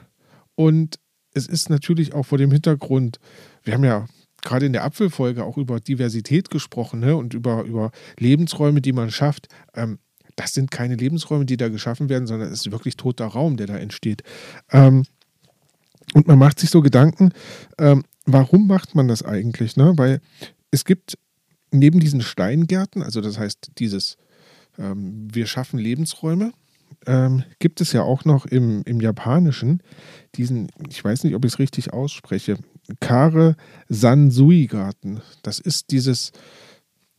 Und es ist natürlich auch vor dem Hintergrund, wir haben ja gerade in der Apfelfolge auch über Diversität gesprochen ne? und über, über Lebensräume, die man schafft. Ähm, das sind keine Lebensräume, die da geschaffen werden, sondern es ist wirklich toter Raum, der da entsteht. Ähm, und man macht sich so Gedanken, ähm, warum macht man das eigentlich? Ne? Weil es gibt neben diesen Steingärten, also das heißt dieses, ähm, wir schaffen Lebensräume, ähm, gibt es ja auch noch im, im Japanischen diesen, ich weiß nicht, ob ich es richtig ausspreche, Kare Sansui-Garten. Das ist dieses,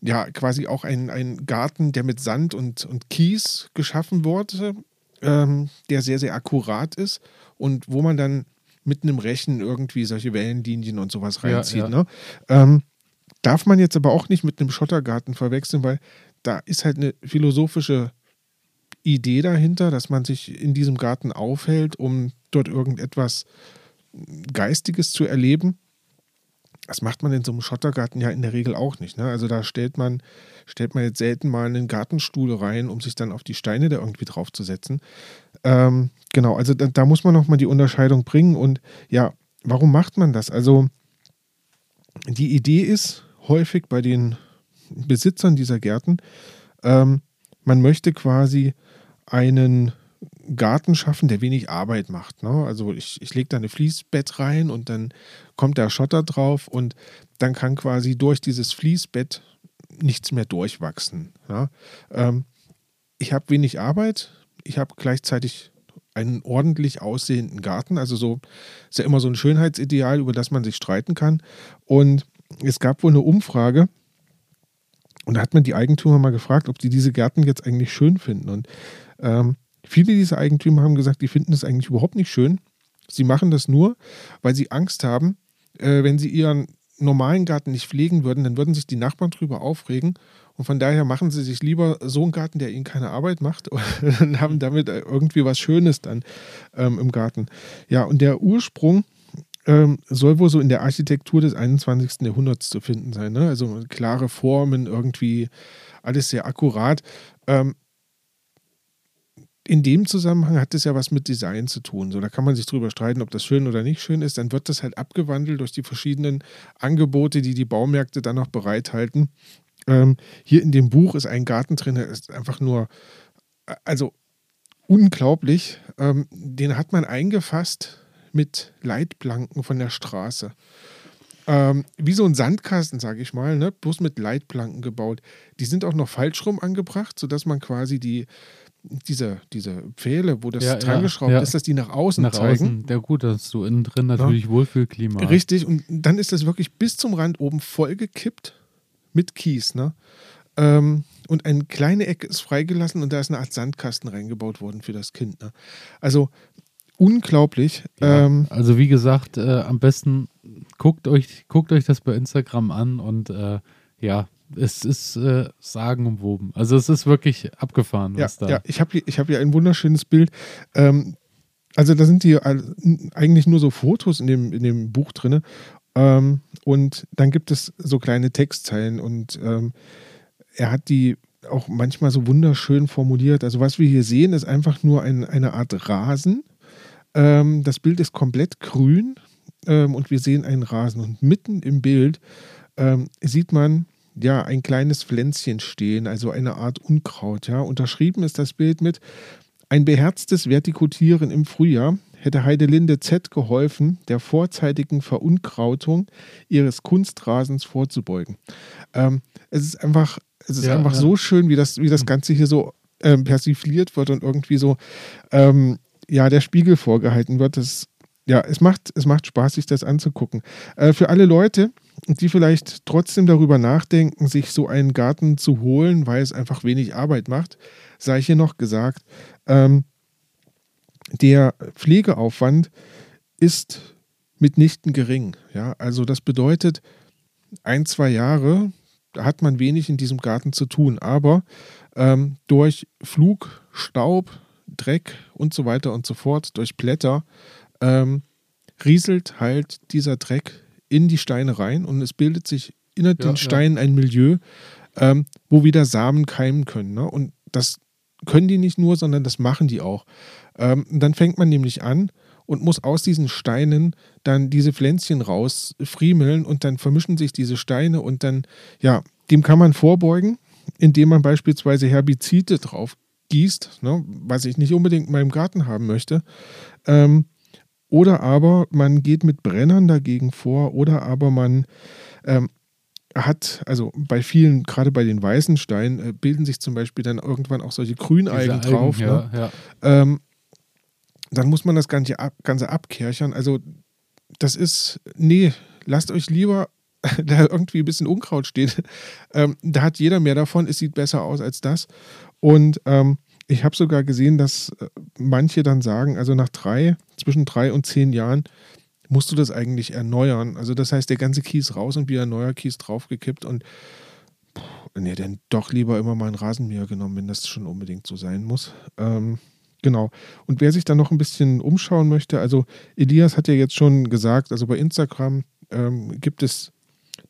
ja, quasi auch ein, ein Garten, der mit Sand und, und Kies geschaffen wurde, ähm, der sehr, sehr akkurat ist und wo man dann mit einem Rechen irgendwie solche Wellenlinien und sowas Ja, reinzieht. ja. Ne? Ähm, darf man jetzt aber auch nicht mit einem Schottergarten verwechseln, weil da ist halt eine philosophische Idee dahinter, dass man sich in diesem Garten aufhält, um dort irgendetwas Geistiges zu erleben. Das macht man in so einem Schottergarten ja in der Regel auch nicht. Ne? Also da stellt man, stellt man jetzt selten mal einen Gartenstuhl rein, um sich dann auf die Steine da irgendwie draufzusetzen. Ähm, genau, also da, da muss man nochmal die Unterscheidung bringen. Und ja, warum macht man das? Also die Idee ist häufig bei den Besitzern dieser Gärten, ähm, man möchte quasi einen Garten schaffen, der wenig Arbeit macht. Ne? Also ich, ich lege da eine Fließbett rein und dann kommt der Schotter drauf und dann kann quasi durch dieses Fließbett nichts mehr durchwachsen. Ja? Ähm, ich habe wenig Arbeit, ich habe gleichzeitig einen ordentlich aussehenden Garten. Also so ist ja immer so ein Schönheitsideal, über das man sich streiten kann. Und es gab wohl eine Umfrage, und da hat man die Eigentümer mal gefragt, ob die diese Gärten jetzt eigentlich schön finden. Und ähm, viele dieser Eigentümer haben gesagt, die finden das eigentlich überhaupt nicht schön. Sie machen das nur, weil sie Angst haben, äh, wenn sie ihren normalen Garten nicht pflegen würden, dann würden sich die Nachbarn drüber aufregen. Und von daher machen sie sich lieber so einen Garten, der ihnen keine Arbeit macht und haben damit irgendwie was Schönes dann ähm, im Garten. Ja, und der Ursprung ähm, soll wohl so in der Architektur des 21. Jahrhunderts zu finden sein. Ne? Also klare Formen, irgendwie alles sehr akkurat. Ähm, in dem Zusammenhang hat es ja was mit Design zu tun. So, da kann man sich drüber streiten, ob das schön oder nicht schön ist. Dann wird das halt abgewandelt durch die verschiedenen Angebote, die die Baumärkte dann noch bereithalten. Ähm, hier in dem Buch ist ein Garten drin, der ist einfach nur, also unglaublich. Ähm, den hat man eingefasst mit Leitplanken von der Straße. Ähm, wie so ein Sandkasten, sage ich mal, ne? bloß mit Leitplanken gebaut. Die sind auch noch falsch rum angebracht, sodass man quasi die, diese, diese Pfähle, wo das Ja, dran ja, geschraubt ja. ist, dass die nach außen Nach zeigen. außen, ja gut, dass du innen drin natürlich Wohlfühlklima hast. Richtig, und dann ist das wirklich bis zum Rand oben vollgekippt mit Kies. Ne? Ähm, und eine kleine Ecke ist freigelassen und da ist eine Art Sandkasten reingebaut worden für das Kind. Ne? Also unglaublich. Ja, Ähm, also wie gesagt, äh, am besten guckt euch, guckt euch das bei Instagram an und äh, ja, es ist äh, sagenumwoben. Also es ist wirklich abgefahren. Ja, da. ja ich habe hier, hab hier ein wunderschönes Bild. Ähm, also da sind die eigentlich nur so Fotos in dem, in dem Buch drin. Ähm, und dann gibt es so kleine Textzeilen und ähm, er hat die auch manchmal so wunderschön formuliert. Also was wir hier sehen, ist einfach nur ein, eine Art Rasen. Ähm, das Bild ist komplett grün ähm, und wir sehen einen Rasen. Und mitten im Bild ähm, sieht man ja ein kleines Pflänzchen stehen, also eine Art Unkraut. Ja. Unterschrieben ist das Bild mit ein beherztes Vertikutieren im Frühjahr hätte Heidelinde Z geholfen, der vorzeitigen Verunkrautung ihres Kunstrasens vorzubeugen. Ähm, es ist einfach, es ist ja, einfach ja. so schön, wie das, wie das hm. Ganze hier so ähm, persifliert wird und irgendwie so ähm, ja, der Spiegel vorgehalten wird. Das, ja, es macht, es macht Spaß, sich das anzugucken. Äh, für alle Leute, die vielleicht trotzdem darüber nachdenken, sich so einen Garten zu holen, weil es einfach wenig Arbeit macht, sei hier noch gesagt, ähm, der Pflegeaufwand ist mitnichten gering. Ja? Also das bedeutet, ein, zwei Jahre hat man wenig in diesem Garten zu tun. Aber ähm, durch Flug, Staub, Dreck und so weiter und so fort, durch Blätter, ähm, rieselt halt dieser Dreck in die Steine rein und es bildet sich in ja, den Steinen ja. ein Milieu, ähm, wo wieder Samen keimen können. Ne? Und das können die nicht nur, sondern das machen die auch. Ähm, dann fängt man nämlich an und muss aus diesen Steinen dann diese Pflänzchen rausfriemeln und dann vermischen sich diese Steine und dann, ja, dem kann man vorbeugen, indem man beispielsweise Herbizide drauf gießt, ne, was ich nicht unbedingt in meinem Garten haben möchte. Ähm, oder aber man geht mit Brennern dagegen vor oder aber man ähm, hat, also bei vielen, gerade bei den weißen Steinen, äh, bilden sich zum Beispiel dann irgendwann auch solche Grünalgen Algen, drauf. Ja, ne? ja. Ähm, dann muss man das Ganze, ab, Ganze abkerchern. Also das ist, nee, lasst euch lieber da irgendwie ein bisschen Unkraut steht. Ähm, da hat jeder mehr davon. Es sieht besser aus als das. Und ähm, ich habe sogar gesehen, dass äh, manche dann sagen, also nach drei, zwischen drei und zehn Jahren musst du das eigentlich erneuern. Also das heißt, der ganze Kies raus und wieder ein neuer Kies draufgekippt und nee, dann doch lieber immer mal ein Rasenmäher genommen, wenn das schon unbedingt so sein muss. Ähm, Genau. Und wer sich dann noch ein bisschen umschauen möchte, also Elias hat ja jetzt schon gesagt, also bei Instagram ähm, gibt es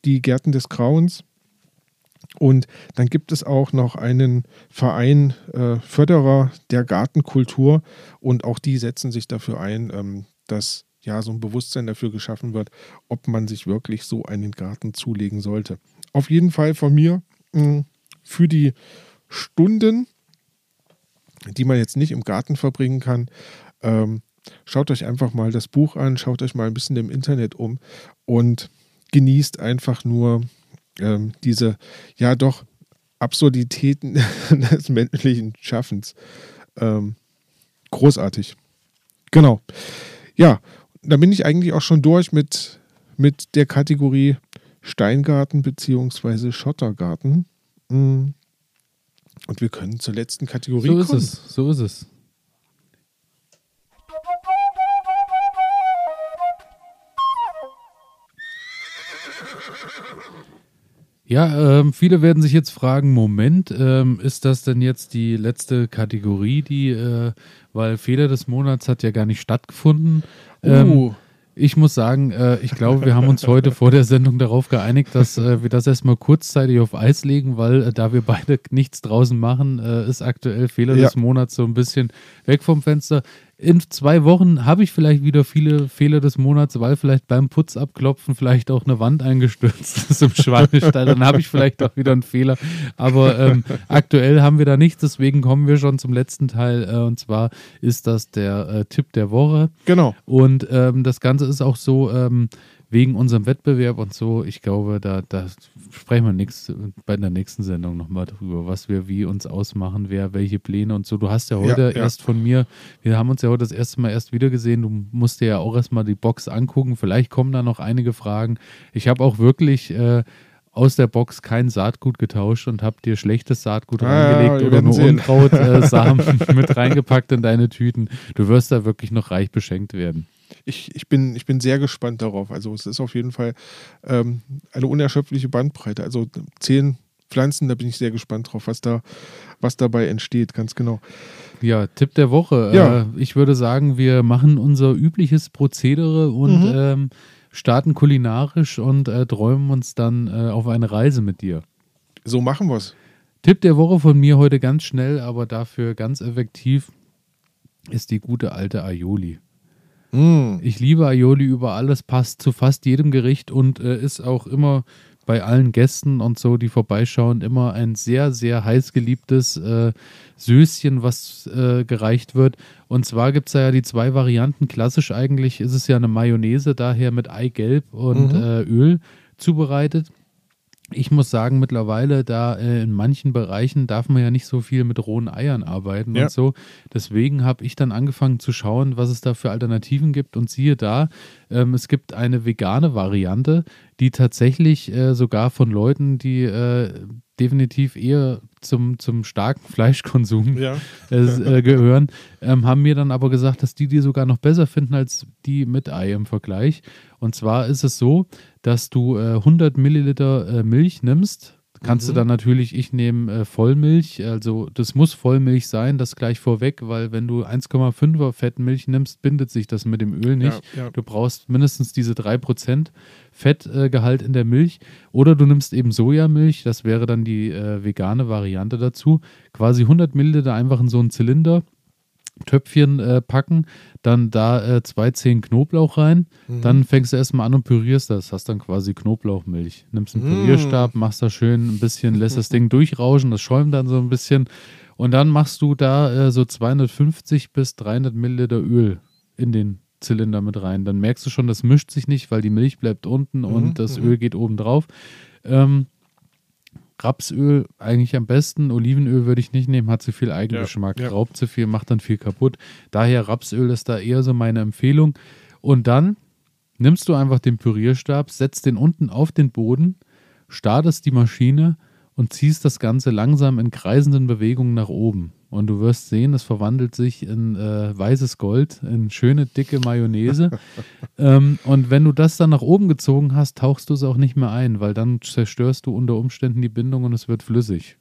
die Gärten des Grauens. Und dann gibt es auch noch einen Verein äh, Förderer der Gartenkultur und auch die setzen sich dafür ein, ähm, dass ja so ein Bewusstsein dafür geschaffen wird, ob man sich wirklich so einen Garten zulegen sollte. Auf jeden Fall von mir mh, hm, für die Stunden die man jetzt nicht im Garten verbringen kann. Ähm, schaut euch einfach mal das Buch an, schaut euch mal ein bisschen im Internet um und genießt einfach nur ähm, diese, ja doch, Absurditäten des menschlichen Schaffens. Ähm, großartig. Genau. Ja, da bin ich eigentlich auch schon durch mit, mit der Kategorie Steingarten bzw. Schottergarten. Hm. Und wir können zur letzten Kategorie so kommen. So ist es, so ist es. Ja, ähm, viele werden sich jetzt fragen, Moment, ähm, ist das denn jetzt die letzte Kategorie, die, äh, weil Fehler des Monats hat ja gar nicht stattgefunden. Ähm, uh. Ich muss sagen, äh, ich glaube, wir haben uns heute vor der Sendung darauf geeinigt, dass äh, wir das erstmal kurzzeitig auf Eis legen, weil äh, da wir beide nichts draußen machen, äh, ist aktuell Fehler ja. des Monats so ein bisschen weg vom Fenster in zwei Wochen habe ich vielleicht wieder viele Fehler des Monats, weil vielleicht beim Putz abklopfen vielleicht auch eine Wand eingestürzt ist im Schweinestall. Dann habe ich vielleicht auch wieder einen Fehler. Aber ähm, aktuell haben wir da nichts, deswegen kommen wir schon zum letzten Teil. Äh, und zwar ist das der äh, Tipp der Woche. Genau. Und ähm, das Ganze ist auch so, ähm, wegen unserem Wettbewerb und so, ich glaube, da, da sprechen wir nichts bei der nächsten Sendung nochmal drüber, was wir wie uns ausmachen, wer welche Pläne und so. Du hast ja heute ja, ja. erst von mir, wir haben uns ja heute das erste Mal erst wieder gesehen, du musst dir ja auch erstmal die Box angucken, vielleicht kommen da noch einige Fragen. Ich habe auch wirklich äh, aus der Box kein Saatgut getauscht und habe dir schlechtes Saatgut ah, reingelegt oder nur Unkrautsamen äh, mit reingepackt in deine Tüten. Du wirst da wirklich noch reich beschenkt werden ich, ich, bin, ich bin sehr gespannt darauf. Also es ist auf jeden Fall ähm, eine unerschöpfliche Bandbreite. Also zehn pflanzen. Da bin ich sehr gespannt drauf, was da, was dabei entsteht, ganz genau. Ja, Tipp der Woche. Ja. Äh, ich würde sagen, wir machen unser übliches Prozedere und Mhm. ähm, starten kulinarisch und äh, träumen uns dann äh, auf eine Reise mit dir. So machen wir es. Tipp der Woche von mir heute ganz schnell, aber dafür ganz effektiv ist die gute alte Aioli. Mm. Ich liebe Aioli über alles, passt zu fast jedem Gericht und äh, ist auch immer bei allen Gästen und so, die vorbeischauen, immer ein sehr, sehr heiß geliebtes äh, Söschen, was äh, gereicht wird. Und zwar gibt es da ja die zwei Varianten. Klassisch eigentlich ist es ja eine Mayonnaise, daher mit Eigelb und Mhm. äh, Öl zubereitet. Ich muss sagen, mittlerweile, da äh, in manchen Bereichen darf man ja nicht so viel mit rohen Eiern arbeiten Ja. und so. Deswegen habe ich dann angefangen zu schauen, was es da für Alternativen gibt. Und siehe da, ähm, es gibt eine vegane Variante, die tatsächlich äh, sogar von Leuten, die äh, definitiv eher zum, zum starken Fleischkonsum Ja. äh, gehören, ähm, haben mir dann aber gesagt, dass die die sogar noch besser finden als die mit Ei im Vergleich. Und zwar ist es so, dass du äh, 100 Milliliter äh, Milch nimmst. Kannst Mhm. du dann natürlich, ich nehme äh, Vollmilch, also das muss Vollmilch sein, das gleich vorweg, weil wenn du 1,5er Fettmilch nimmst, bindet sich das mit dem Öl nicht. Ja, ja. Du brauchst mindestens diese 3% Fettgehalt in der Milch. Oder du nimmst eben Sojamilch, das wäre dann die äh, vegane Variante dazu. Quasi 100 Milliliter einfach in so einen Zylinder, Töpfchen äh, packen, dann da äh, zwei Zehen Knoblauch rein. Mhm. Dann fängst du erstmal an und pürierst das. Hast dann quasi Knoblauchmilch. Nimmst einen Mm. Pürierstab, machst da schön ein bisschen, lässt das Ding durchrauschen, das schäumt dann so ein bisschen. Und dann machst du da äh, so 250 bis 300 Milliliter Öl in den Zylinder mit rein. Dann merkst du schon, das mischt sich nicht, weil die Milch bleibt unten Mhm, und das mhm. Öl geht oben drauf. Ähm, Rapsöl eigentlich am besten. Olivenöl würde ich nicht nehmen, hat zu viel Eigengeschmack, Ja, ja. raubt zu viel, macht dann viel kaputt. Daher Rapsöl ist da eher so meine Empfehlung. Und dann nimmst du einfach den Pürierstab, setzt den unten auf den Boden, startest die Maschine und ziehst das Ganze langsam in kreisenden Bewegungen nach oben. Und du wirst sehen, es verwandelt sich in äh, weißes Gold, in schöne, dicke Mayonnaise. ähm, und wenn du das dann nach oben gezogen hast, tauchst du es auch nicht mehr ein, weil dann zerstörst du unter Umständen die Bindung und es wird flüssig.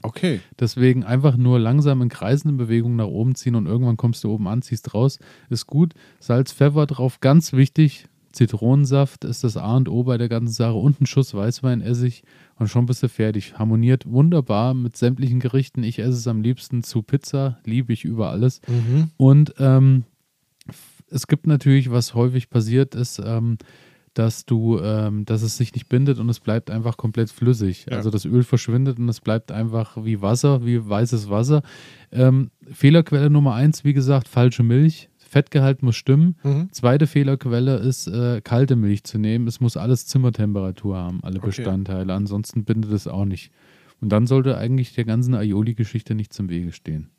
Okay. Deswegen einfach nur langsam in kreisenden Bewegungen nach oben ziehen und irgendwann kommst du oben an, ziehst raus. Ist gut. Salz, Pfeffer drauf, ganz wichtig. Zitronensaft ist das A und O bei der ganzen Sache und ein Schuss Weißweinessig und schon bist du fertig. Harmoniert wunderbar mit sämtlichen Gerichten. Ich esse es am liebsten zu Pizza, liebe ich über alles. Mhm. Und ähm, es gibt natürlich, was häufig passiert ist, ähm, dass du, ähm, dass es sich nicht bindet und es bleibt einfach komplett flüssig. Ja. Also das Öl verschwindet und es bleibt einfach wie Wasser, wie weißes Wasser. Ähm, Fehlerquelle Nummer eins, wie gesagt, falsche Milch. Fettgehalt muss stimmen. Mhm. Zweite Fehlerquelle ist, äh, kalte Milch zu nehmen. Es muss alles Zimmertemperatur haben, alle Okay. Bestandteile. Ansonsten bindet es auch nicht. Und dann sollte eigentlich der ganzen Aioli-Geschichte nicht zum Wege stehen.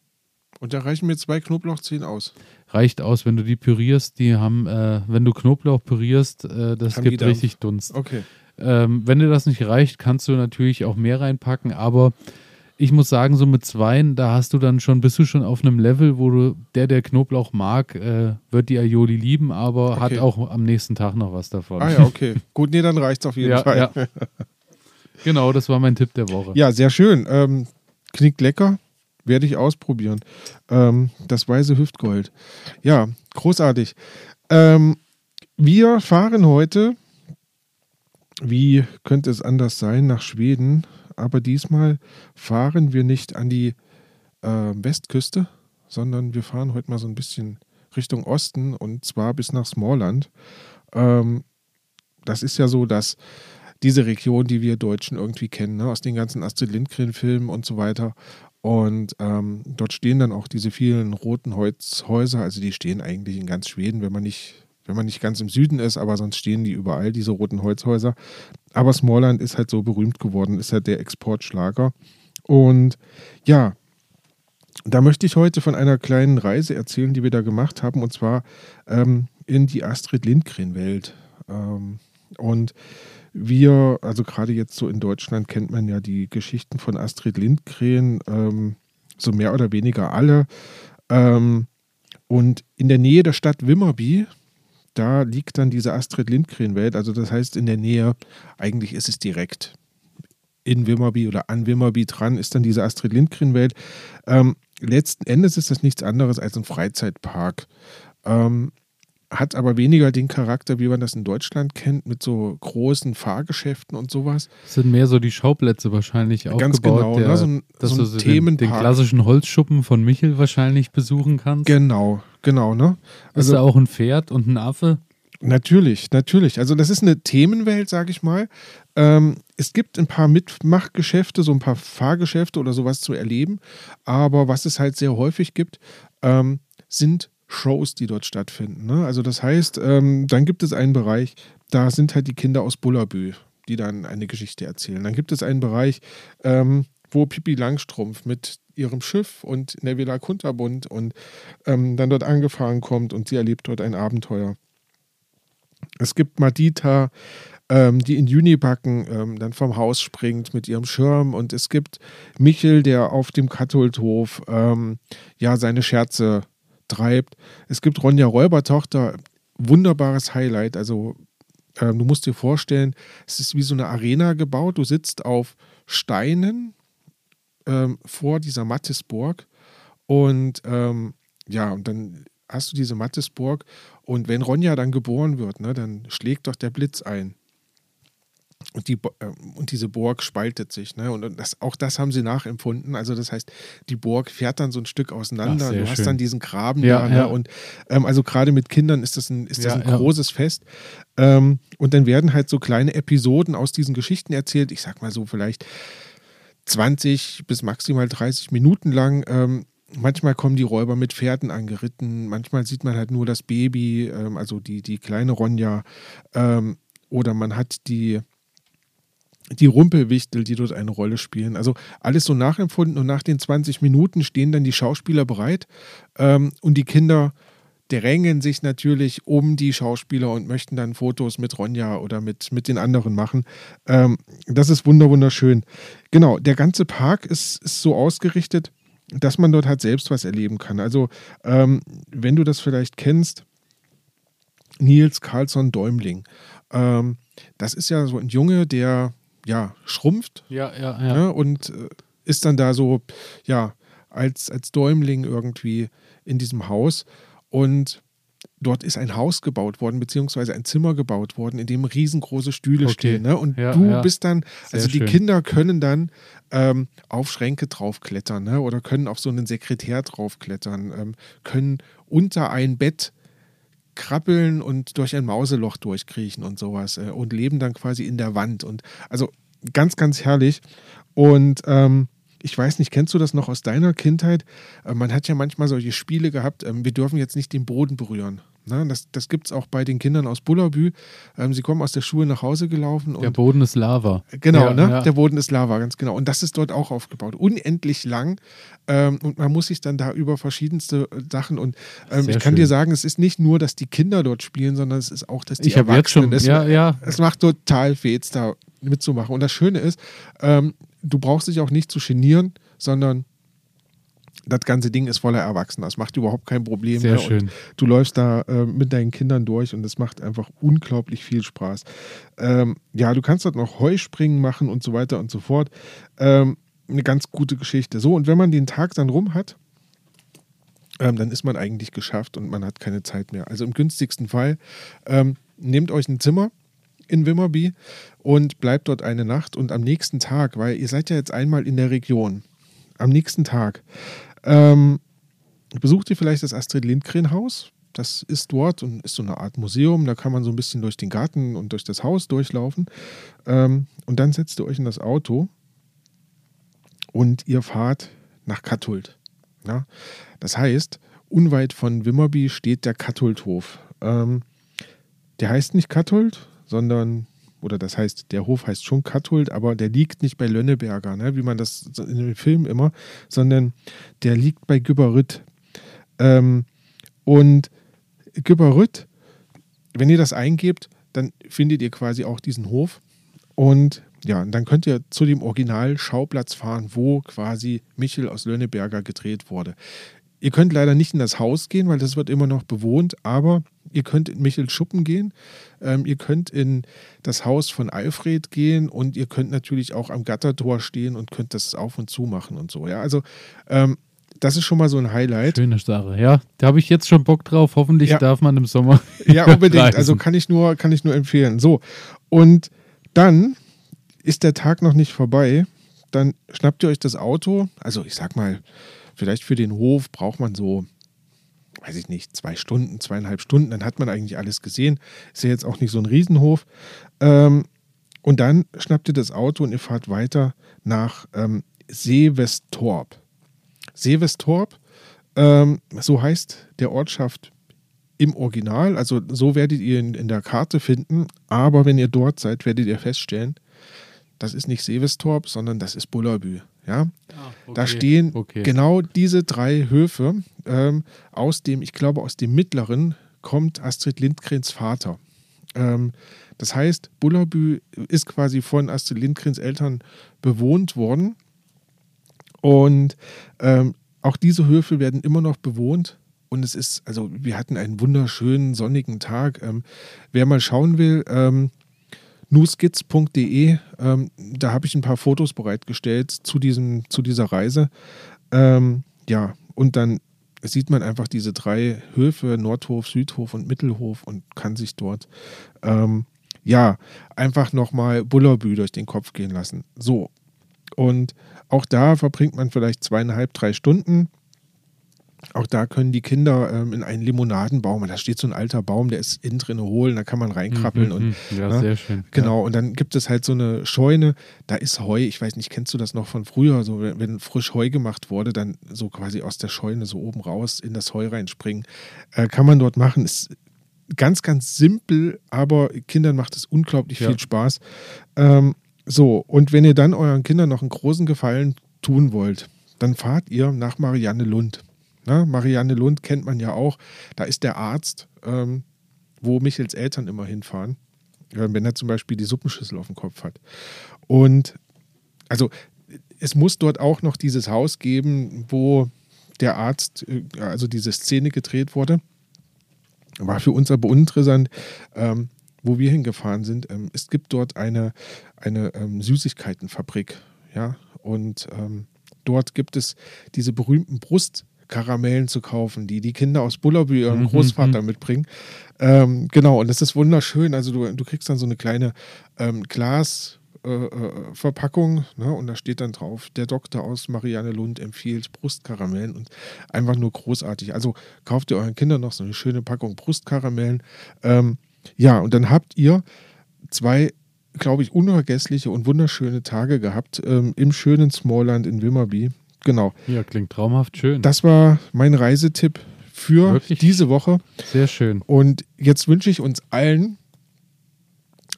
Und da reichen mir zwei Knoblauchzehen aus. Reicht aus, wenn du die pürierst, die haben, äh, wenn du Knoblauch pürierst, äh, das Haben gibt richtig Dunst. Okay. Ähm, wenn dir das nicht reicht, kannst du natürlich auch mehr reinpacken, aber ich muss sagen, so mit zweien, da hast du dann schon, bist du schon auf einem Level, wo du, der, der Knoblauch mag, äh, wird die Aioli lieben, aber hat Okay. auch am nächsten Tag noch was davon. Ah ja, okay. Gut, nee, dann reicht's auf jeden Ja, Fall. ja. Genau, das war mein Tipp der Woche. Ja, sehr schön. Ähm, klingt lecker. Werde ich ausprobieren. Ähm, das weiße Hüftgold. Ja, großartig. Ähm, wir fahren heute, wie könnte es anders sein, nach Schweden. Aber diesmal fahren wir nicht an die äh, Westküste, sondern wir fahren heute mal so ein bisschen Richtung Osten und zwar bis nach Smallland. Ähm, das ist ja so, dass diese Region, die wir Deutschen irgendwie kennen, ne, aus den ganzen Astrid Lindgren-Filmen und so weiter. Und ähm, dort stehen dann auch diese vielen roten Holzhäuser, also die stehen eigentlich in ganz Schweden, wenn man nicht, wenn man nicht ganz im Süden ist, aber sonst stehen die überall, diese roten Holzhäuser. Aber Smallland ist halt so berühmt geworden, ist halt der Exportschlager. Und ja, da möchte ich heute von einer kleinen Reise erzählen, die wir da gemacht haben, und zwar ähm, in die Astrid Lindgren-Welt. Ähm, und wir, also gerade jetzt so in Deutschland kennt man ja die Geschichten von Astrid Lindgren, ähm, so mehr oder weniger alle. Ähm, und in der Nähe der Stadt Wimmerby, da liegt dann diese Astrid Lindgren-Welt. Also das heißt in der Nähe, eigentlich ist es direkt in Wimmerby oder an Wimmerby dran ist dann diese Astrid Lindgren-Welt. Ähm, letzten Endes ist das nichts anderes als ein Freizeitpark. Ähm, hat aber weniger den Charakter, wie man das in Deutschland kennt, mit so großen Fahrgeschäften und sowas. Das sind mehr so die Schauplätze wahrscheinlich Ganz aufgebaut, genau, der, ne? so ein, dass so du ein so den, den klassischen Holzschuppen von Michel wahrscheinlich besuchen kannst. Genau, genau, ne? ist da auch ein Pferd und ein Affe? Natürlich, natürlich. Also das ist eine Themenwelt, sage ich mal. Ähm, es gibt ein paar Mitmachgeschäfte, so ein paar Fahrgeschäfte oder sowas zu erleben. Aber was es halt sehr häufig gibt, ähm, sind Shows, die dort stattfinden. Ne? Also das heißt, ähm, dann gibt es einen Bereich, da sind halt die Kinder aus Bullabü, die dann eine Geschichte erzählen. Dann gibt es einen Bereich, ähm, wo Pippi Langstrumpf mit ihrem Schiff und Nevilla Kunterbund und ähm, dann dort angefahren kommt und sie erlebt dort ein Abenteuer. Es gibt Madita, ähm, die in Junibacken ähm, dann vom Haus springt mit ihrem Schirm und es gibt Michel, der auf dem Katholdhof ähm, ja seine Scherze treibt. Es gibt Ronja Räubertochter, wunderbares Highlight. Also ähm, du musst dir vorstellen, es ist wie so eine Arena gebaut. Du sitzt auf Steinen ähm, vor dieser Mattisburg und ähm, ja, und dann hast du diese Mattisburg und wenn Ronja dann geboren wird, ne, dann schlägt doch der Blitz ein. Und, die, äh, und diese Burg spaltet sich. Ne? Und das, auch das haben sie nachempfunden. Also das heißt, die Burg fährt dann so ein Stück auseinander. Ach, du hast schön. dann diesen Graben Ja, da. Ne? ja. Und ähm, also gerade mit Kindern ist das ein, ist das Ja, ein großes Fest. Ähm, und dann werden halt so kleine Episoden aus diesen Geschichten erzählt. Ich sag mal so vielleicht 20 bis maximal 30 Minuten lang. Ähm, manchmal kommen die Räuber mit Pferden angeritten, manchmal sieht man halt nur das Baby, ähm, also die, die kleine Ronja. Ähm, oder man hat die, die Rumpelwichtel, die dort eine Rolle spielen. Also alles so nachempfunden und nach den 20 Minuten stehen dann die Schauspieler bereit ähm, und die Kinder drängen sich natürlich um die Schauspieler und möchten dann Fotos mit Ronja oder mit, mit den anderen machen. Ähm, das ist wunder wunderschön. Genau, der ganze Park ist, ist so ausgerichtet, dass man dort halt selbst was erleben kann. Also, ähm, wenn du das vielleicht kennst, Nils Carlsson Däumling. Ähm, das ist ja so ein Junge, der ja schrumpft Ja, ja, ja. ne, und äh, ist dann da so, ja, als, als Däumling irgendwie in diesem Haus. Und dort ist ein Haus gebaut worden, beziehungsweise ein Zimmer gebaut worden, in dem riesengroße Stühle Okay. stehen. Ne? Und Ja, du ja. bist dann, Sehr also die schön. Kinder können dann ähm, auf Schränke draufklettern ne? oder können auf so einen Sekretär draufklettern, ähm, können unter ein Bett krabbeln und durch ein Mauseloch durchkriechen und sowas äh, und leben dann quasi in der Wand. Und also ganz, ganz herrlich. Und ähm, ich weiß nicht, kennst du das noch aus deiner Kindheit? Äh, man hat ja manchmal solche Spiele gehabt, ähm, wir dürfen jetzt nicht den Boden berühren. Ne? Das, das gibt es auch bei den Kindern aus Bullabü. Ähm, sie kommen aus der Schule nach Hause gelaufen Der Boden ist Lava. Genau, ja, ne? Ja. Der Boden ist Lava, ganz genau. Und das ist dort auch aufgebaut. Unendlich lang. Ähm, und man muss sich dann da über verschiedenste äh, Sachen und ähm, ich kann schön. dir sagen, es ist nicht nur, dass die Kinder dort spielen, sondern es ist auch, dass die ich habe jetzt schon, Erwachsenen. Es, ja, ja, es macht total Fets, da mitzumachen. Und das Schöne ist, ähm, du brauchst dich auch nicht zu genieren, sondern das ganze Ding ist voller Erwachsener. Es macht überhaupt kein Problem. sehr mehr. Und schön. du läufst da äh, mit deinen Kindern durch und es macht einfach unglaublich viel Spaß. Ähm, ja, du kannst dort noch Heuspringen machen und so weiter und so fort. Ähm, eine ganz gute Geschichte. So, und wenn man den Tag dann rum hat, ähm, dann ist man eigentlich geschafft und man hat keine Zeit mehr. Also im günstigsten Fall ähm, nehmt euch ein Zimmer in Wimmerby und bleibt dort eine Nacht und am nächsten Tag, weil ihr seid ja jetzt einmal in der Region, am nächsten Tag ähm, besucht ihr vielleicht das Astrid Lindgren Haus. Das ist dort und ist so eine Art Museum. Da kann man so ein bisschen durch den Garten und durch das Haus durchlaufen. Ähm, und dann setzt ihr euch in das Auto und ihr fahrt nach Kathult. Ja? Das heißt, unweit von Wimmerby steht der Kathuldhof. Ähm, der heißt nicht Kathult, sondern, oder das heißt, der Hof heißt schon Kathult, aber der liegt nicht bei Lönneberger, ne, wie man das in dem Film immer, sondern der liegt bei Güberrütt. Ähm, und Güberrütt, wenn ihr das eingebt, dann findet ihr quasi auch diesen Hof. Und ja, und dann könnt ihr zu dem Original-Schauplatz fahren, wo quasi Michel aus Lönneberger gedreht wurde. Ihr könnt leider nicht in das Haus gehen, weil das wird immer noch bewohnt, aber Ihr könnt in Michels Schuppen gehen, ähm, ihr könnt in das Haus von Alfred gehen und ihr könnt natürlich auch am Gattertor stehen und könnt das auf und zu machen und so. Ja, also ähm, das ist schon mal so ein Highlight. Schöne Sache, ja. Da habe ich jetzt schon Bock drauf. Hoffentlich Ja. darf man im Sommer. Ja, unbedingt. reisen. Also kann ich nur, kann ich nur empfehlen. So. Und dann ist der Tag noch nicht vorbei. Dann schnappt ihr euch das Auto. Also ich sag mal, vielleicht für den Hof braucht man so, weiß ich nicht, zwei Stunden, zweieinhalb Stunden. Dann hat man eigentlich alles gesehen. Ist ja jetzt auch nicht so ein Riesenhof. Ähm, und dann schnappt ihr das Auto und ihr fahrt weiter nach ähm, Seewestorp. Seewestorp, ähm, so heißt der Ortschaft im Original. Also so werdet ihr in, in der Karte finden. Aber wenn ihr dort seid, werdet ihr feststellen, das ist nicht Seewestorp, sondern das ist Bullerbü. Ja? Da stehen okay. genau diese drei Höfe. Ähm, aus dem, ich glaube, aus dem mittleren kommt Astrid Lindgrens Vater. Ähm, das heißt, Bullerbü ist quasi von Astrid Lindgrens Eltern bewohnt worden. Und ähm, auch diese Höfe werden immer noch bewohnt. Und es ist, also wir hatten einen wunderschönen sonnigen Tag. Ähm, wer mal schauen will, ähm, nuskizz.de, ähm, da habe ich ein paar Fotos bereitgestellt zu, diesem, zu dieser Reise. Ähm, ja, und dann sieht man einfach diese drei Höfe, Nordhof, Südhof und Mittelhof und kann sich dort ähm, ja einfach nochmal Bullerbü durch den Kopf gehen lassen. So. Und auch da verbringt man vielleicht zweieinhalb, drei Stunden. Auch da können die Kinder ähm, in einen Limonadenbaum, und da steht so ein alter Baum, der ist innen drin hohl, da kann man reinkrabbeln Mhm, und mhm. Ja, ne? sehr schön. Genau, und dann gibt es halt so eine Scheune, da ist Heu, ich weiß nicht, kennst du das noch von früher, so wenn, wenn frisch Heu gemacht wurde, dann so quasi aus der Scheune so oben raus in das Heu reinspringen. Äh, kann man dort machen, ist ganz, ganz simpel, aber Kindern macht es unglaublich Ja. viel Spaß. Ähm, so, und wenn ihr dann euren Kindern noch einen großen Gefallen tun wollt, dann fahrt ihr nach Marianne Lund. Na, Marianne Lund kennt man ja auch, da ist der Arzt, ähm, wo Michels Eltern immer hinfahren äh, wenn er zum Beispiel die Suppenschüssel auf dem Kopf hat. Und also es muss dort auch noch dieses Haus geben, wo der Arzt, äh, also diese Szene gedreht wurde. War für uns aber uninteressant, ähm, wo wir hingefahren sind. Ähm, es gibt dort eine, eine ähm, Süßigkeitenfabrik, ja, und ähm, dort gibt es diese berühmten Brustkaramellen zu kaufen, die die Kinder aus Bullerbü ihren Mhm, Großvater mitbringen. Ähm, genau, und das ist wunderschön. Also du, du kriegst dann so eine kleine ähm, Glas. äh, äh, Verpackung ne? und da steht dann drauf, der Doktor aus Marianne Lund empfiehlt Brustkaramellen und einfach nur großartig. Also kauft ihr euren Kindern noch so eine schöne Packung Brustkaramellen. Ähm, ja, und dann habt ihr zwei, glaube ich, unvergessliche und wunderschöne Tage gehabt ähm, im schönen Smallland in Wimmerby. Genau, Ja, klingt traumhaft schön. das war mein Reisetipp für Wirklich? diese Woche. Sehr schön. Und jetzt wünsche ich uns allen,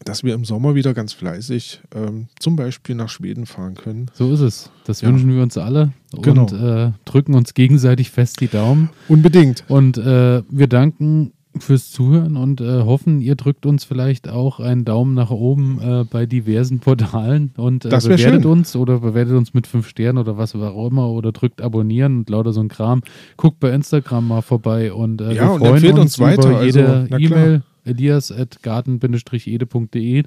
dass wir im Sommer wieder ganz fleißig ähm, zum Beispiel nach Schweden fahren können. So ist es. Das Ja. wünschen wir uns alle Genau. und äh, drücken uns gegenseitig fest die Daumen. Unbedingt. Und äh, wir danken fürs Zuhören und äh, hoffen, ihr drückt uns vielleicht auch einen Daumen nach oben äh, bei diversen Portalen und äh, bewertet schön. uns oder bewertet uns mit fünf Sternen oder was auch immer oder drückt abonnieren und lauter so ein Kram. Guckt bei Instagram mal vorbei und äh, Ja, wir und freuen empfehlt uns uns weiter, über also, jede klar. E-Mail elias.garten-ede.de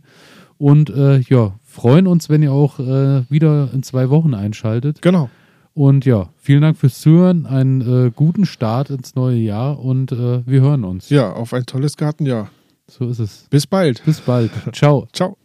und äh, ja, freuen uns, wenn ihr auch äh, wieder in zwei Wochen einschaltet. Genau. Und ja, vielen Dank fürs Zuhören, einen äh, guten Start ins neue Jahr und äh, wir hören uns. Ja, auf ein tolles Gartenjahr. So ist es. Bis bald. Bis bald. Ciao. Ciao.